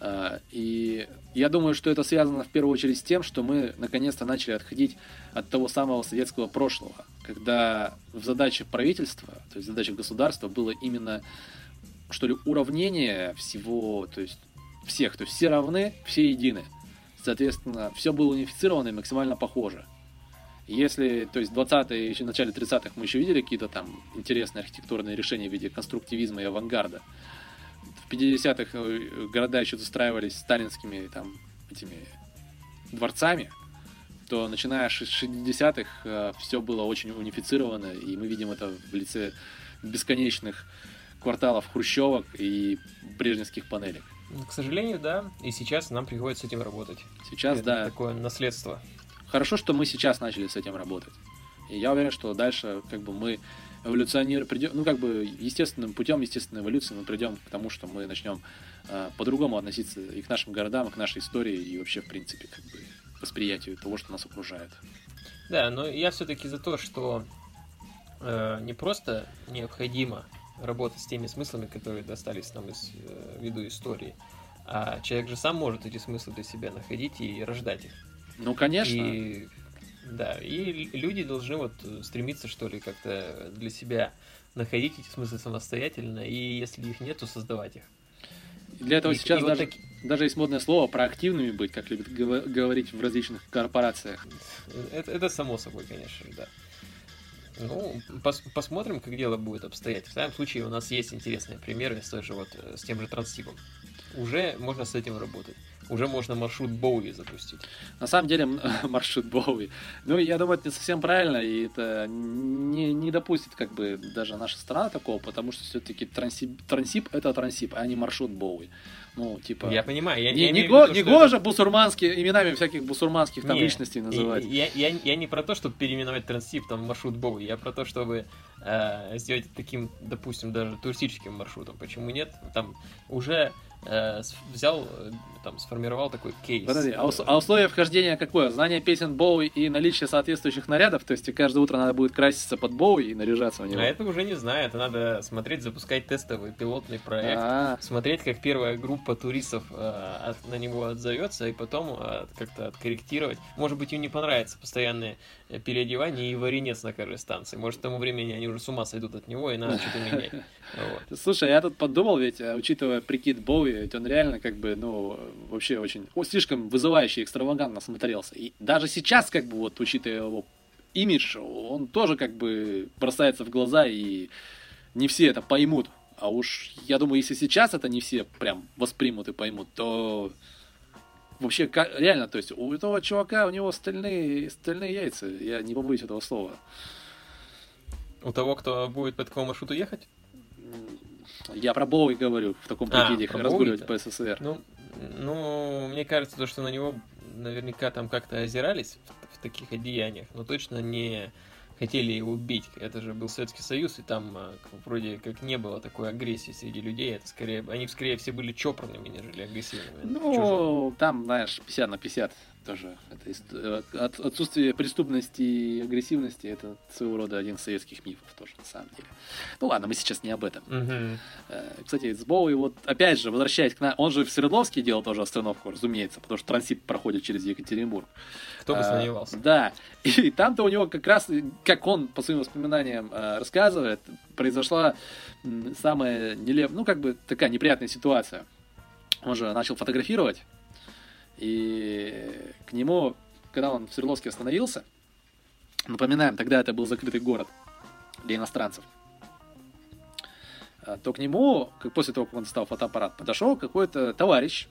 Э, И я думаю, что это связано в первую очередь с тем, что мы наконец-то начали отходить от того самого советского прошлого, когда в задачах правительства, то есть в задачах государства было именно, что ли, уравнение всего, то есть всех, то есть все равны, все едины. Соответственно, все было унифицировано и максимально похоже. Если, то есть, 20-е, еще в начале 30-х мы еще видели какие-то там интересные архитектурные решения в виде конструктивизма и авангарда. В 50-х э, города еще застраивались сталинскими там этими дворцами, то начиная с 60-х все было очень унифицировано, и мы видим это в лице бесконечных кварталов хрущевок и брежневских панелек. К сожалению, да. И сейчас нам приходится с этим работать. Сейчас, Это да, Такое наследство. Хорошо, что мы сейчас начали с этим работать. И я уверен, что дальше как бы мы эволюционируем, придем, ну как бы естественным путем, естественной эволюции мы придем к тому, что мы начнем э, по-другому относиться и к нашим городам, и к нашей истории, и вообще, в принципе, как бы восприятию того, что нас окружает. Да, но я все-таки за то, что э, не просто необходимо работать с теми смыслами, которые достались нам из э, виду истории, а человек же сам может эти смыслы для себя находить и рождать их. Ну, конечно. И да, и люди должны вот э, стремиться, что ли, как-то для себя находить эти смыслы самостоятельно, и если их нет, то создавать их. Для этого И- сейчас и вот даже, таки- даже есть модное слово проактивными быть, как любят говорить в различных корпорациях. Это, это само собой, конечно, да. Ну, пос- посмотрим, как дело будет обстоять. В данном случае у нас есть интересные примеры с, той же вот, э, с тем же Транстибом. Уже можно с этим работать. Уже можно маршрут Боуи запустить. На самом деле маршрут Боуи. Ну, я думаю, это не совсем правильно, и это не, не допустит как бы даже наша страна такого, потому что все-таки трансип, трансип это трансип, а не маршрут Боуи. Ну, типа... Я понимаю. Я, не, я не, го, виду, не гоже бусурманские, именами всяких бусурманских там Не, личностей называть. Я, я, я не про то, чтобы переименовать Транссиб там маршрут Боуи, я про то, чтобы э, сделать таким, допустим, даже туристическим маршрутом. Почему нет? Там уже э, взял, э, там, сформировал такой кейс. Подожди, а, ус- а условие вхождения какое? Знание песен Боуи и наличие соответствующих нарядов? То есть каждое утро надо будет краситься под Боуи и наряжаться в него? А это уже не знаю, это надо смотреть, запускать тестовый пилотный проект. А, Смотреть, как первая группа туристов э, от- на него отзовется, и потом э, как-то откорректировать. Может быть, им не понравится постоянное э, переодевание и варенец на каждой станции. Может, к тому времени они уже с ума сойдут от него, и надо что-то менять. Вот. Слушай, я тут подумал, ведь, э, учитывая прикид Боуи, ведь он реально как бы, ну, вообще очень, о, слишком вызывающий, экстравагантно смотрелся. И даже сейчас, как бы, вот, учитывая его имидж, он тоже как бы бросается в глаза, и не все это поймут. А уж, я думаю, если сейчас это не все прям воспримут и поймут, то вообще, ка- реально, то есть у этого чувака, у него стальные, стальные яйца, я не побоюсь этого слова. У того, кто будет по такому маршруту ехать? Я про Боуи говорю, в таком А, прикиде, про разгуливать по СССР. Ну, ну, мне кажется, то, что на него наверняка там как-то озирались в, в таких одеяниях, но точно не хотели его убить. Это же был Советский Союз, и там а, вроде как не было такой агрессии среди людей. Это скорее, они скорее все были чопорными, нежели агрессивными. Ну, там, знаешь, 50 на 50 тоже. Это э, от- отсутствие преступности и агрессивности это своего рода один из советских мифов тоже, на самом деле. Ну ладно, мы сейчас не об этом. Э, Кстати, с Боуи, вот опять же, возвращаясь к нам, он же в Свердловске делал тоже остановку, разумеется, потому что трансип проходит через Екатеринбург. Кто бы А, сомневался. Да. И там-то у него как раз, как он по своим воспоминаниям э, рассказывает, произошла самая нелепая, ну, как бы такая неприятная ситуация. Он же начал фотографировать, и к нему, когда он в Свердловске остановился, напоминаем, тогда это был закрытый город для иностранцев, а, то к нему, как после того, как он достал фотоаппарат, подошел какой-то товарищ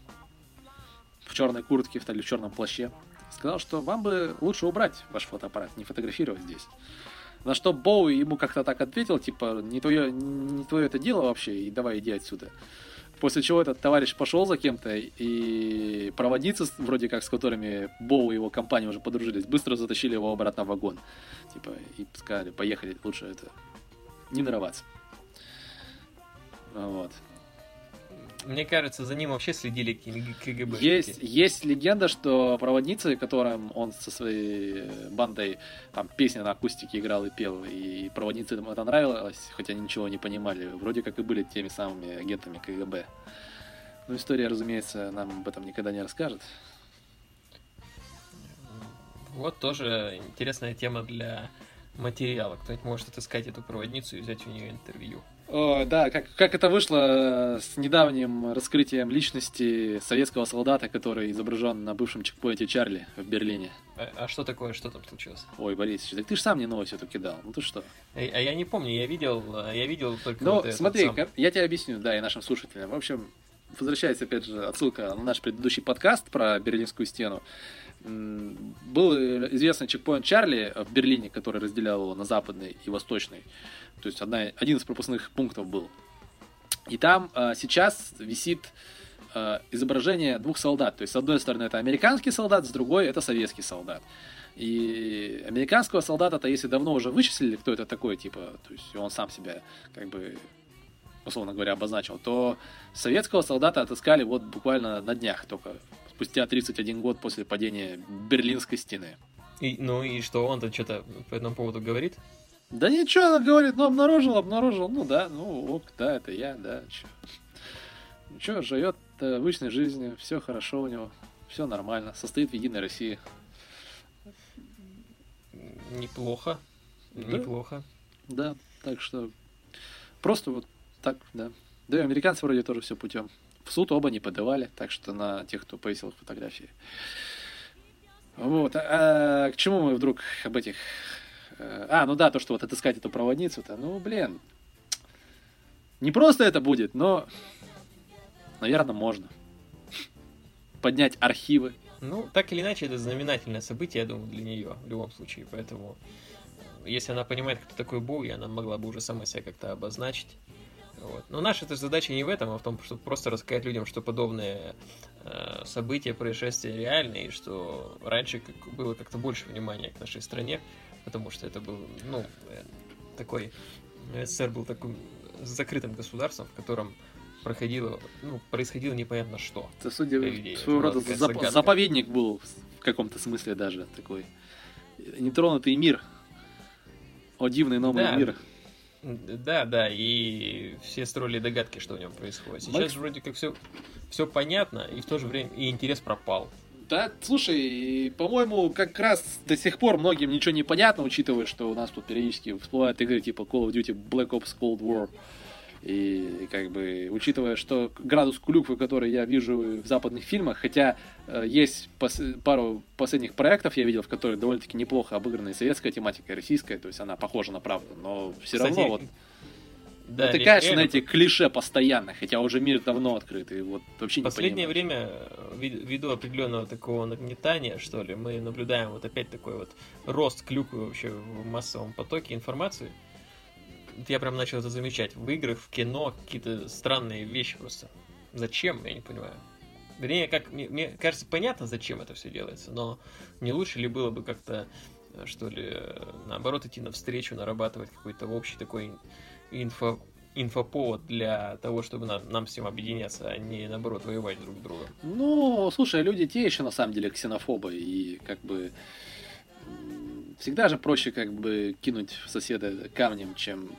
в черной куртке или в черном плаще, сказал, что вам бы лучше убрать ваш фотоаппарат, не фотографировать здесь. На что Боуи ему как-то так ответил, типа, не твое, не твое это дело вообще, и давай иди отсюда. После чего этот товарищ пошел за кем-то, и проводницы, вроде как с которыми Боу и его компания уже подружились, быстро затащили его обратно в вагон. Типа, и сказали, поехали, лучше это не нарываться. Вот. Мне кажется, за ним вообще следили КГБ. Есть, есть легенда, что проводницы, которым он со своей бандой там песни на акустике играл и пел, и проводницам это нравилось, хотя они ничего не понимали, вроде как и были теми самыми агентами КГБ. Но история, разумеется, нам об этом никогда не расскажет. Вот тоже интересная тема для материала. Кто-нибудь может отыскать эту проводницу и взять у нее интервью. О, да, как, как это вышло э, с недавним раскрытием личности советского солдата, который изображен на бывшем чекпоинте Чарли в Берлине. А, а что такое, что там случилось? Ой, Борис, так ты же сам мне новость эту кидал. Ну ты что? А, а я не помню, я видел, а, я видел только Ну, вот смотри, сам. я тебе объясню, да, и нашим слушателям. В общем, возвращаясь опять же отсылка на наш предыдущий подкаст про Берлинскую стену. Был известный чекпоинт Чарли в Берлине, который разделял его на западный и восточный. То есть одна, один из пропускных пунктов был. И там э, сейчас висит э, изображение двух солдат. То есть, с одной стороны, это американский солдат, с другой это советский солдат. И американского солдата-то, если давно уже вычислили, кто это такой, типа, то есть он сам себя, как бы, условно говоря, обозначил, то советского солдата отыскали вот буквально на днях только, спустя 31 год после падения Берлинской стены. И, ну и что, он-то что-то по этому поводу говорит? Да ничего, он говорит, ну обнаружил, обнаружил, ну да, ну ок, да, это я, да, чё. Ничего, живет э, обычной жизнью, все хорошо у него, все нормально, состоит в Единой России. Неплохо. Да. Неплохо. Да, так что просто вот так, да. Да и американцы вроде тоже все путем. В суд оба не подавали, так что на тех, кто повесил фотографии. Вот, а, а к чему мы вдруг об этих... э, А, ну да, то, что вот отыскать эту проводницу-то, ну, блин. Не просто это будет, но, наверное, можно. поднять архивы. Ну, так или иначе, это знаменательное событие, я думаю, для нее в любом случае. Поэтому, если она понимает, кто такой Боуи, она могла бы уже сама себя как-то обозначить. Вот. Но наша эта задача не в этом, а в том, чтобы просто рассказать людям, что подобные э, события, происшествия реальные, и что раньше как, было как-то больше внимания к нашей стране, потому что это был, ну, э, такой, СССР был таким закрытым государством, в котором проходило, ну, происходило непонятно что. Это, судя своего рода, зап- заповедник был в каком-то смысле даже такой. Нетронутый мир. О, дивный новый да. мир. Да, да, и все строили догадки, что в нем происходит. Сейчас Макс... вроде как все, все понятно, и в то же время и интерес пропал. Да, слушай, по-моему, как раз до сих пор многим ничего не понятно, учитывая, что у нас тут периодически всплывают игры типа Call of Duty Black Ops Cold War. И как бы, учитывая, что градус клюквы, который я вижу в западных фильмах, хотя э, есть пос- пару последних проектов, я видел, в которых довольно-таки неплохо обыграна и советская тематика, и российская, то есть она похожа на правду, но все Кстати, равно вот да, натыкаешься реально... на эти клише постоянно, хотя уже мир давно открыт, и вот вообще не Последнее время, э, ввиду определенного такого нагнетания, что ли, мы наблюдаем вот опять такой вот рост клюквы вообще в массовом потоке информации, я прям начал это замечать. В играх, в кино какие-то странные вещи просто. Зачем, я не понимаю. Вернее, как мне, мне кажется, понятно, зачем это все делается, но не лучше ли было бы как-то, э, что ли, э, наоборот, идти навстречу, нарабатывать какой-то общий такой инфо, инфоповод для того, чтобы нам, нам всем объединяться, а не, наоборот, воевать друг с другом. Ну, слушай, люди те еще, на самом деле, ксенофобы, и как бы всегда же проще как бы кинуть соседа камнем, чем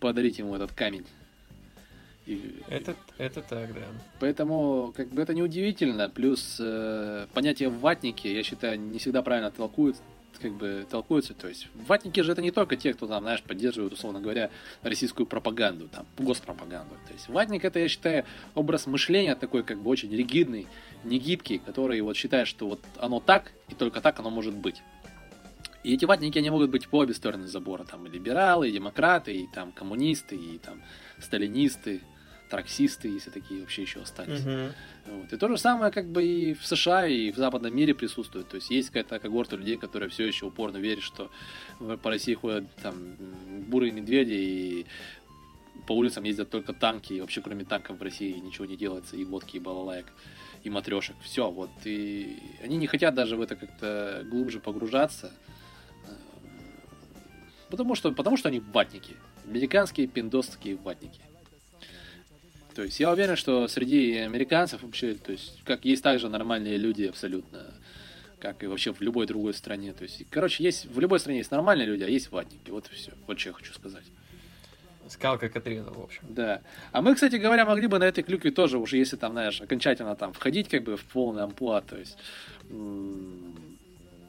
подарить ему этот камень. И, это, это так, да. Поэтому, как бы это неудивительно. Плюс э, понятие ватники, я считаю, не всегда правильно толкуют, как бы толкуются. То есть ватники же это не только те, кто там, знаешь, поддерживают, условно говоря, российскую пропаганду, там, госпропаганду. То есть ватник это, я считаю, образ мышления такой, как бы очень ригидный, негибкий, который вот считает, что вот оно так, и только так оно может быть. И эти ватники, они могут быть по обе стороны забора. Там и либералы, и демократы, и там коммунисты, и там сталинисты, траксисты, если такие вообще еще остались. Uh-huh. Вот. И то же самое как бы и в США, и в западном мире присутствует. То есть есть какая-то когорта людей, которые все еще упорно верят, что по России ходят там бурые медведи, и по улицам ездят только танки, и вообще кроме танков в России ничего не делается, и водки, и балалайк, и матрешек. Все, вот. И они не хотят даже в это как-то глубже погружаться. Потому что, потому что они ватники. Американские пиндосские ватники. То есть я уверен, что среди американцев вообще, то есть, как есть также нормальные люди абсолютно, как и вообще в любой другой стране. То есть, короче, есть в любой стране есть нормальные люди, а есть ватники. Вот и все. Вот что я хочу сказать. Сказал как отрезал, в общем. Да. А мы, кстати говоря, могли бы на этой клюкве тоже уже, если там, знаешь, окончательно там входить как бы в полный амплуа, то есть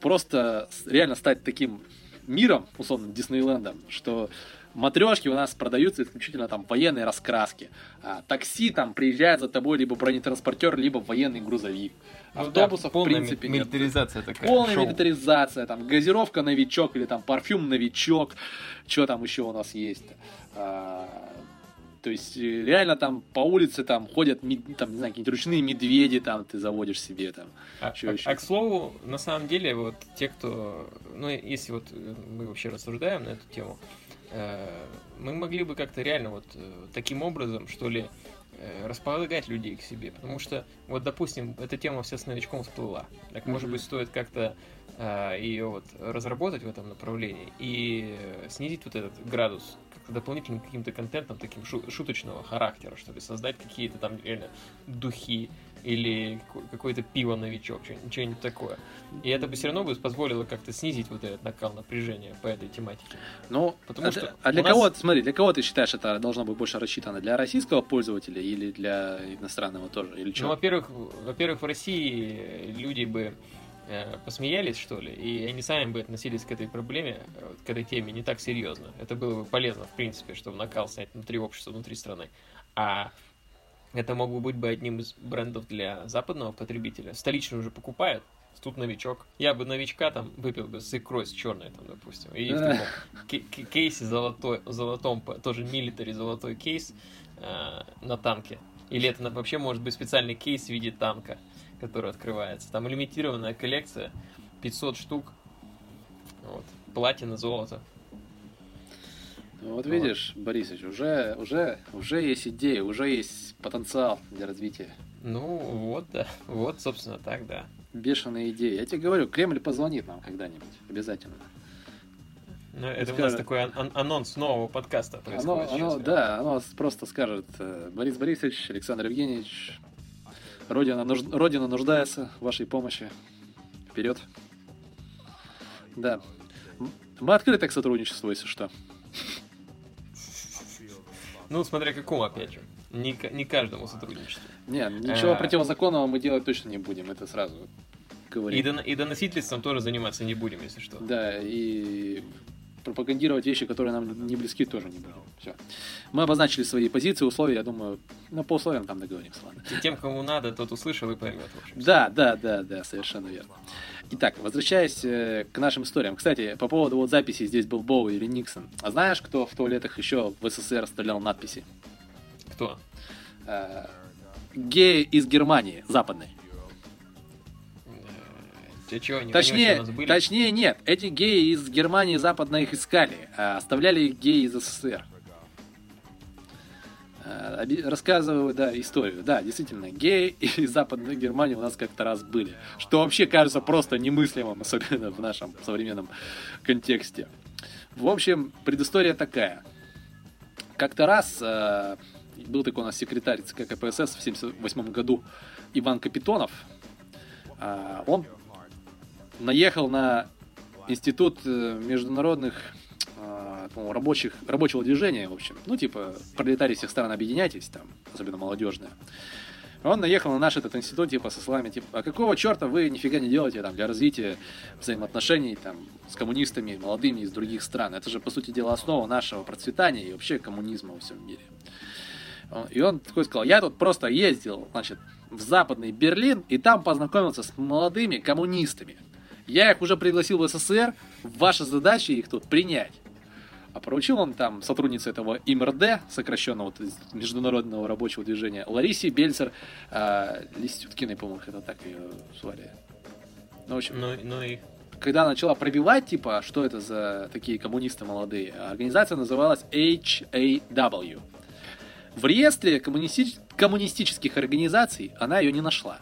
просто реально стать таким миром, условно, Диснейлендом, что матрешки у нас продаются исключительно там военные раскраски. А, такси там приезжает за тобой либо бронетранспортер, либо военный грузовик. Ну, Автобусов, да, в принципе, нет. милитаризация такая. Полная шоу. милитаризация, там, газировка новичок или там парфюм новичок. Что там еще у нас есть? А, то есть э, реально там по улице там ходят там, не знаю, какие-нибудь ручные медведи, там ты заводишь себе там. А, а, а к слову, на самом деле, вот те, кто, ну если вот э, мы вообще рассуждаем на эту тему, э, мы могли бы как-то реально вот э, таким образом, что ли, располагать людей к себе, потому что, вот, допустим, эта тема вся с новичком всплыла, так, mm-hmm. может быть, стоит как-то э, ее вот разработать в этом направлении и снизить вот этот градус дополнительным каким-то контентом таким шуточного характера, что ли, создать какие-то там реально духи или какое-то пиво новичок, что-нибудь такое. И это бы все равно бы позволило как-то снизить вот этот накал напряжения по этой тематике. Ну, Потому а, что а для нас... кого, смотри, для кого ты считаешь, это должно быть больше рассчитано? Для российского пользователя или для иностранного тоже? Или что? Ну, во-первых, во-первых, в России люди бы Э, посмеялись, что ли, и они сами бы относились к этой проблеме, к этой теме не так серьезно. Это было бы полезно, в принципе, чтобы накал снять внутри общества, внутри страны. А это мог бы быть бы одним из брендов для западного потребителя. Столичный уже покупают, тут новичок. Я бы новичка там выпил бы с икрой, с черной, там, допустим. И в таком кейсе золотой, золотом, тоже милитари золотой кейс э, на танке. Или это вообще может быть специальный кейс в виде танка который открывается. Там лимитированная коллекция, 500 штук. Вот. Платина, золото. Ну, Вот видишь, Борисович, уже, уже, уже есть идея, уже есть потенциал для развития. Ну, вот, да. Вот, собственно, так, да. Бешеные идеи. Я тебе говорю, Кремль позвонит нам когда-нибудь, обязательно. Ну, это у нас скажет- такой ан- ан- анонс нового подкаста Оно, происходит. оно- сейчас. да, оно просто скажет, э, Борис Борисович, Александр Евгеньевич, Родина, нуж- Родина нуждается в вашей помощи. Вперед. Да. Мы открыты к сотрудничеству, если что. Ну, смотря какому, опять же. Не, не каждому сотрудничеству. Не, ничего Э. противозаконного мы делать точно не будем, это сразу говорим. И, дон- и доносительством тоже заниматься не будем, если что. Да, и пропагандировать вещи, которые нам не близки, тоже не будем. Все. Мы обозначили свои позиции, условия, я думаю, ну, по условиям там договоримся, ладно. И тем, кому надо, тот услышал и поймет. Да, да, да, да, совершенно верно. Итак, возвращаясь э, к нашим историям. Кстати, по поводу вот записи «Здесь был Боуи» или Никсон. А знаешь, кто в туалетах еще в СССР оставлял надписи? Кто? Э, геи из Германии, западной. Те чего, они, Точнее, у были? точнее нет, эти геи из Германии западно их искали, а оставляли их геи из СССР. Э, оби- Рассказываю, да, историю. Да, действительно, геи из Западной Германии у нас как-то раз были. Что вообще кажется просто немыслимым, особенно в нашем современном контексте. В общем, предыстория такая. Как-то раз э, был такой у нас секретарь ЦК КПСС в 1978 году Иван Капитонов. А, он наехал на институт э, международных по-моему, рабочих, рабочего движения, в общем. Ну, типа, пролетарии всех стран объединяйтесь, там, особенно молодежные. Он наехал на наш этот институт, типа, со словами, типа, а какого черта вы нифига не делаете там для развития взаимоотношений там с коммунистами, молодыми из других стран? Это же, по сути дела, основа нашего процветания и вообще коммунизма во всем мире. И он такой сказал, я тут просто ездил, значит, в западный Берлин, и там познакомился с молодыми коммунистами. Я их уже пригласил в СССР, ваша задача их тут принять. А поручил он там сотруднице этого ИМРД, сокращенного вот Международного рабочего движения, Ларисе Бельцер э, Листюткиной, по-моему, это так ее звали. Ну, в общем, Ну, ну и... когда начала пробивать, типа, что это за такие коммунисты молодые, организация называлась HAW. В реестре коммунисти- коммунистических организаций она ее не нашла.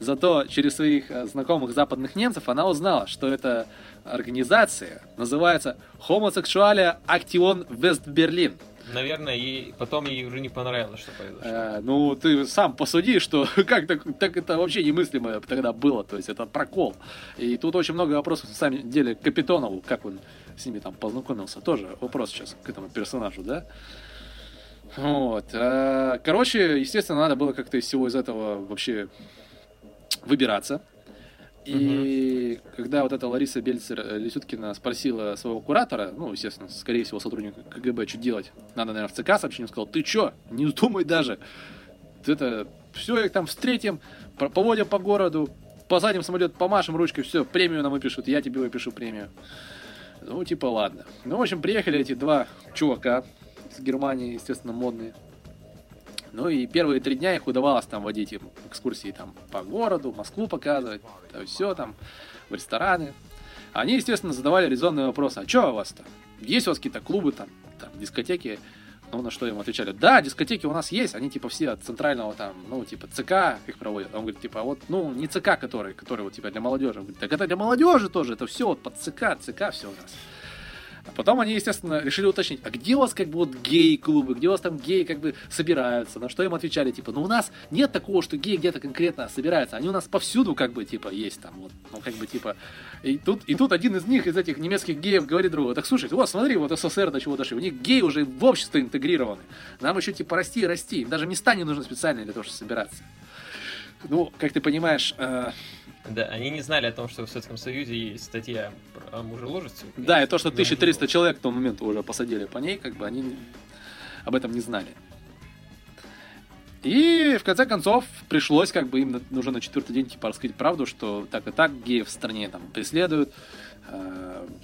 Зато через своих э, знакомых западных немцев она узнала, что эта организация называется Homosexualia Action West Berlin. Наверное, ей, потом ей уже не понравилось, что произошло. Э, ну, ты сам посуди, что как так, так это вообще немыслимо тогда было, то есть это прокол. И тут очень много вопросов, на самом деле, к Капитонову, как он с ними там познакомился, тоже вопрос сейчас к этому персонажу, да? Вот. э, Короче, естественно, надо было как-то из всего из этого вообще выбираться. И когда вот эта Лариса Бельцер э, Лисюткина спросила своего куратора, ну, естественно, скорее всего, сотрудника КГБ, что делать, надо, наверное, в ЦК сообщить, он сказал, ты чё, не думай даже, это, все, их там встретим, поводим по городу, посадим самолет, помашем ручкой, все, премию нам выпишут, я тебе выпишу премию. Ну, типа, ладно. Ну, в общем, приехали эти два чувака из Германии, естественно, модные. Ну и первые три дня их удавалось там водить им экскурсии там по городу, Москву показывать, все там, в рестораны. Они, естественно, задавали резонные вопросы. А что у вас там? Есть у вас какие-то клубы там, там дискотеки? Ну, на что им отвечали, да, дискотеки у нас есть, они типа все от центрального там, ну, типа ЦК их проводят. Он говорит, типа, а вот, ну, не ЦК, который, который вот типа для молодежи. Он говорит, так это для молодежи тоже, это все вот под ЦК, ЦК все у нас. А потом они, естественно, решили уточнить, а где у вас как бы вот гей-клубы, где у вас там геи как бы собираются? На что им отвечали, типа, ну у нас нет такого, что геи где-то конкретно собираются, они у нас повсюду как бы, типа, есть там, вот, ну как бы, типа, и тут, и тут один из них, из этих немецких геев говорит другу, так слушай, вот смотри, вот СССР до чего дошли, у них геи уже в общество интегрированы, нам еще типа расти и расти, им даже места не нужны специальные для того, чтобы собираться. Ну, как ты понимаешь, э, Да, они не знали о том, что в Советском Союзе есть статья про- о мужеложестве. Да, и то, что За 1300 мужеложство. человек к тому моменту уже посадили по ней, как бы они об этом не знали. И в конце концов пришлось как бы им уже на четвертый день типа раскрыть правду, что так и так геев в стране там преследуют,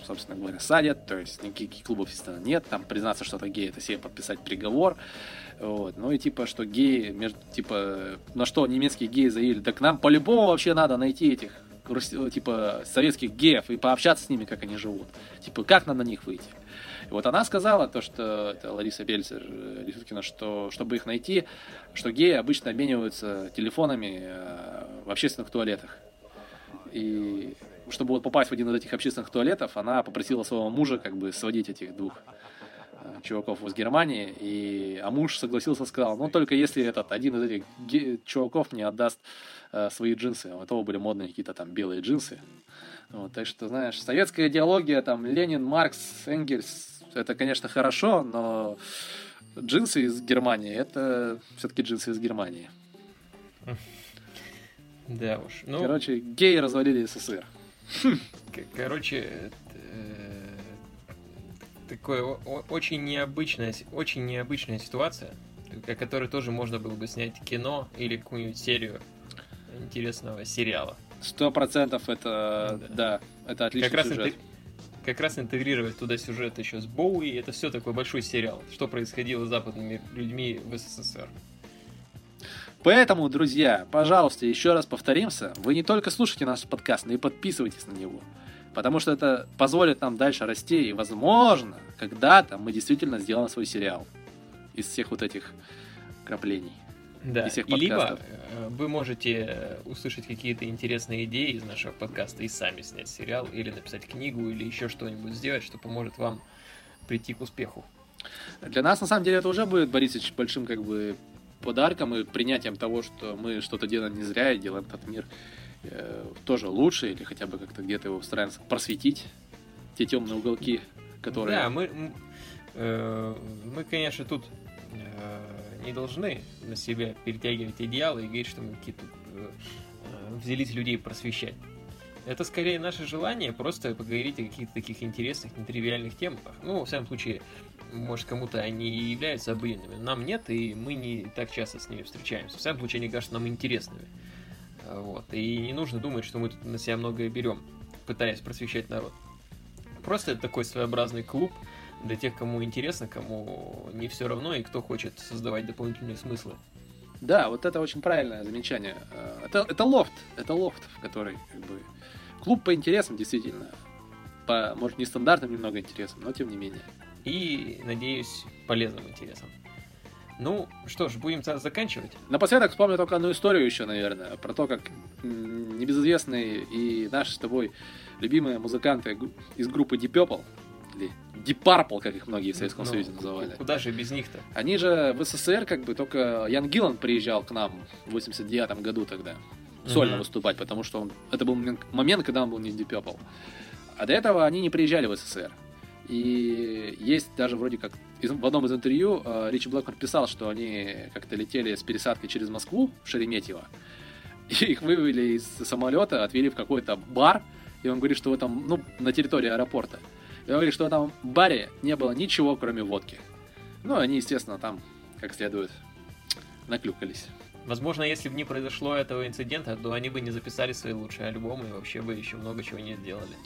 собственно говоря, садят, то есть никаких клубов, естественно, нет, там признаться, что это гей, это себе подписать приговор, вот, ну и типа, что геи, между, типа, на что немецкие геи заявили, да к нам по-любому вообще надо найти этих, типа, советских геев и пообщаться с ними, как они живут, типа, как нам на них выйти. И вот она сказала то, что это Лариса Бельцер э, Лисуткина, что чтобы их найти, что геи обычно обмениваются телефонами э, в общественных туалетах. И чтобы вот попасть в один из этих общественных туалетов, она попросила своего мужа как бы сводить этих двух э, чуваков из Германии, и, а муж согласился, сказал, ну только если этот один из этих ге- чуваков мне отдаст э, свои джинсы, у того были модные какие-то там белые джинсы, вот, так что, знаешь, советская идеология, там, Ленин, Маркс, Энгельс, это, конечно, хорошо, но джинсы из Германии, это все-таки джинсы из Германии. Да уж. Ну, Короче, геи развалили СССР. Короче, э, такое очень необычная, очень необычная ситуация, о которой тоже можно было бы снять кино или какую-нибудь серию интересного сериала. Сто процентов это, да. да, это отличный как сюжет. Раз как раз интегрировать туда сюжет еще с Боуи, это все такой большой сериал, что происходило с западными людьми в СССР. Поэтому, друзья, пожалуйста, еще раз повторимся, вы не только слушайте наш подкаст, но и подписывайтесь на него. Потому что это позволит нам дальше расти, и, возможно, когда-то мы действительно сделаем свой сериал из всех вот этих краплений. Да, и, и либо э, вы можете э, услышать какие-то интересные идеи из нашего подкаста и сами снять сериал, или написать книгу, или еще что-нибудь сделать, что поможет вам прийти к успеху. Для нас, на самом деле, это уже будет, Борисович, большим как бы подарком и принятием того, что мы что-то делаем не зря и делаем этот мир э, тоже лучше, или хотя бы как-то где-то его стараемся просветить, те темные уголки, которые... Да, мы, э, мы конечно, тут э, не должны на себя перетягивать идеалы и говорить, что мы какие-то э, взялись людей просвещать. Это скорее наше желание просто поговорить о каких-то таких интересных, нетривиальных темах. Ну, во всяком случае, может, кому-то они и являются обыденными. Нам нет, и мы не так часто с ними встречаемся. В всяком случае, они кажутся нам интересными. Вот. И не нужно думать, что мы тут на себя многое берем, пытаясь просвещать народ. Просто это такой своеобразный клуб, для тех, кому интересно, кому не все равно и кто хочет создавать дополнительные смыслы. Да, вот это очень правильное замечание. Э, это, это лофт, это лофт, в который как бы клуб по интересам действительно, по может нестандартным немного интересам, но тем не менее. И надеюсь полезным интересам. Ну что ж, будем заканчивать. Напоследок вспомню только одну историю еще, наверное, про то, как небезызвестные и наши с тобой любимые музыканты из группы Deep Purple или Deep Purple, как их многие в Советском ну, Союзе называли. Куда же без них-то? Они же в СССР, как бы, только Ян Гиллан приезжал к нам в 89 году тогда сольно mm-hmm. выступать, потому что он, это был момент, когда он был не Deep. А до этого они не приезжали в СССР. И есть даже вроде как в одном из интервью э, Ричи Блэкмор писал, что они как-то летели с пересадкой через Москву в Шереметьево. И их вывели из самолета, отвели в какой-то бар, и он говорит, что в этом, ну, на территории аэропорта. И говорит, что в этом баре не было ничего, кроме водки. Ну, они, естественно, там, как следует, наклюкались. Возможно, если бы не произошло этого инцидента, то они бы не записали свои лучшие альбомы и вообще бы еще много чего не сделали.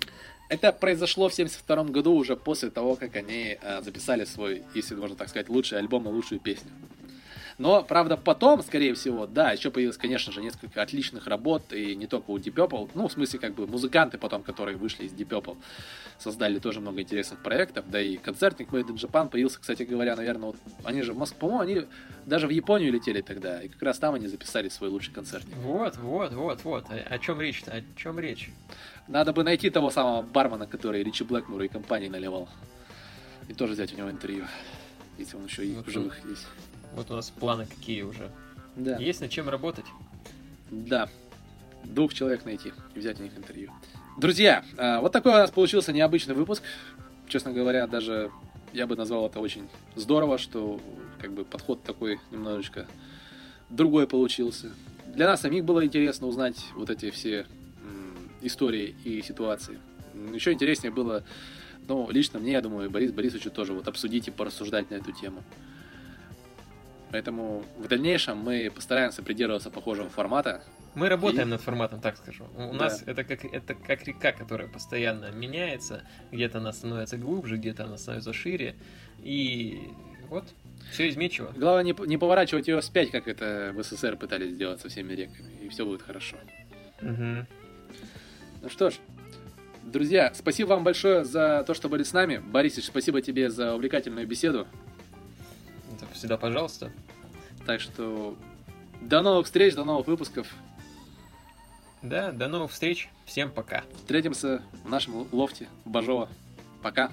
Это произошло в 72 году, уже после того, как они э, записали свой, если можно так сказать, лучший альбом и лучшую песню. Но, правда, потом, скорее всего, да, еще появилось, конечно же, несколько отличных работ, и не только у Deep Purple, ну, в смысле, как бы, музыканты потом, которые вышли из Deep Purple, создали тоже много интересных проектов, да и концертник Made in Japan появился, кстати говоря, наверное, вот, они же в Москву, по-моему, они даже в Японию летели тогда, и как раз там они записали свой лучший концертник. Вот, вот, вот, вот, о, чем речь-то, о чем речь? Надо бы найти того самого бармена, который Ричи Блэкмуру и компании наливал, и тоже взять у него интервью, если он еще и вот в живых есть. Вот у нас планы какие уже. Да. Есть над чем работать. Да. Двух человек найти и взять у них интервью. Друзья, а, вот такой у нас получился необычный выпуск. Честно говоря, даже я бы назвал это очень здорово, что как бы подход такой немножечко другой получился. Для нас самих было интересно узнать вот эти все истории и ситуации. Еще интереснее было, ну, лично мне, я думаю, Борис Борисовичу тоже вот обсудить и порассуждать на эту тему. Поэтому в дальнейшем мы постараемся придерживаться похожего формата. Мы работаем И- над форматом, так скажу. У Да. нас это как, это как река, которая постоянно меняется. Где-то она становится глубже, где-то она становится шире. И вот, все изменчиво. Главное не, не поворачивать ее вспять, как это в СССР пытались сделать со всеми реками, и все будет хорошо. Мгм. Ну что ж, друзья, спасибо вам большое за то, что были с нами. Борисович, спасибо тебе за увлекательную беседу. Это всегда пожалуйста. Так что до новых встреч, до новых выпусков. Да, до новых встреч. Всем пока. Встретимся в нашем лофте Бажова. Пока.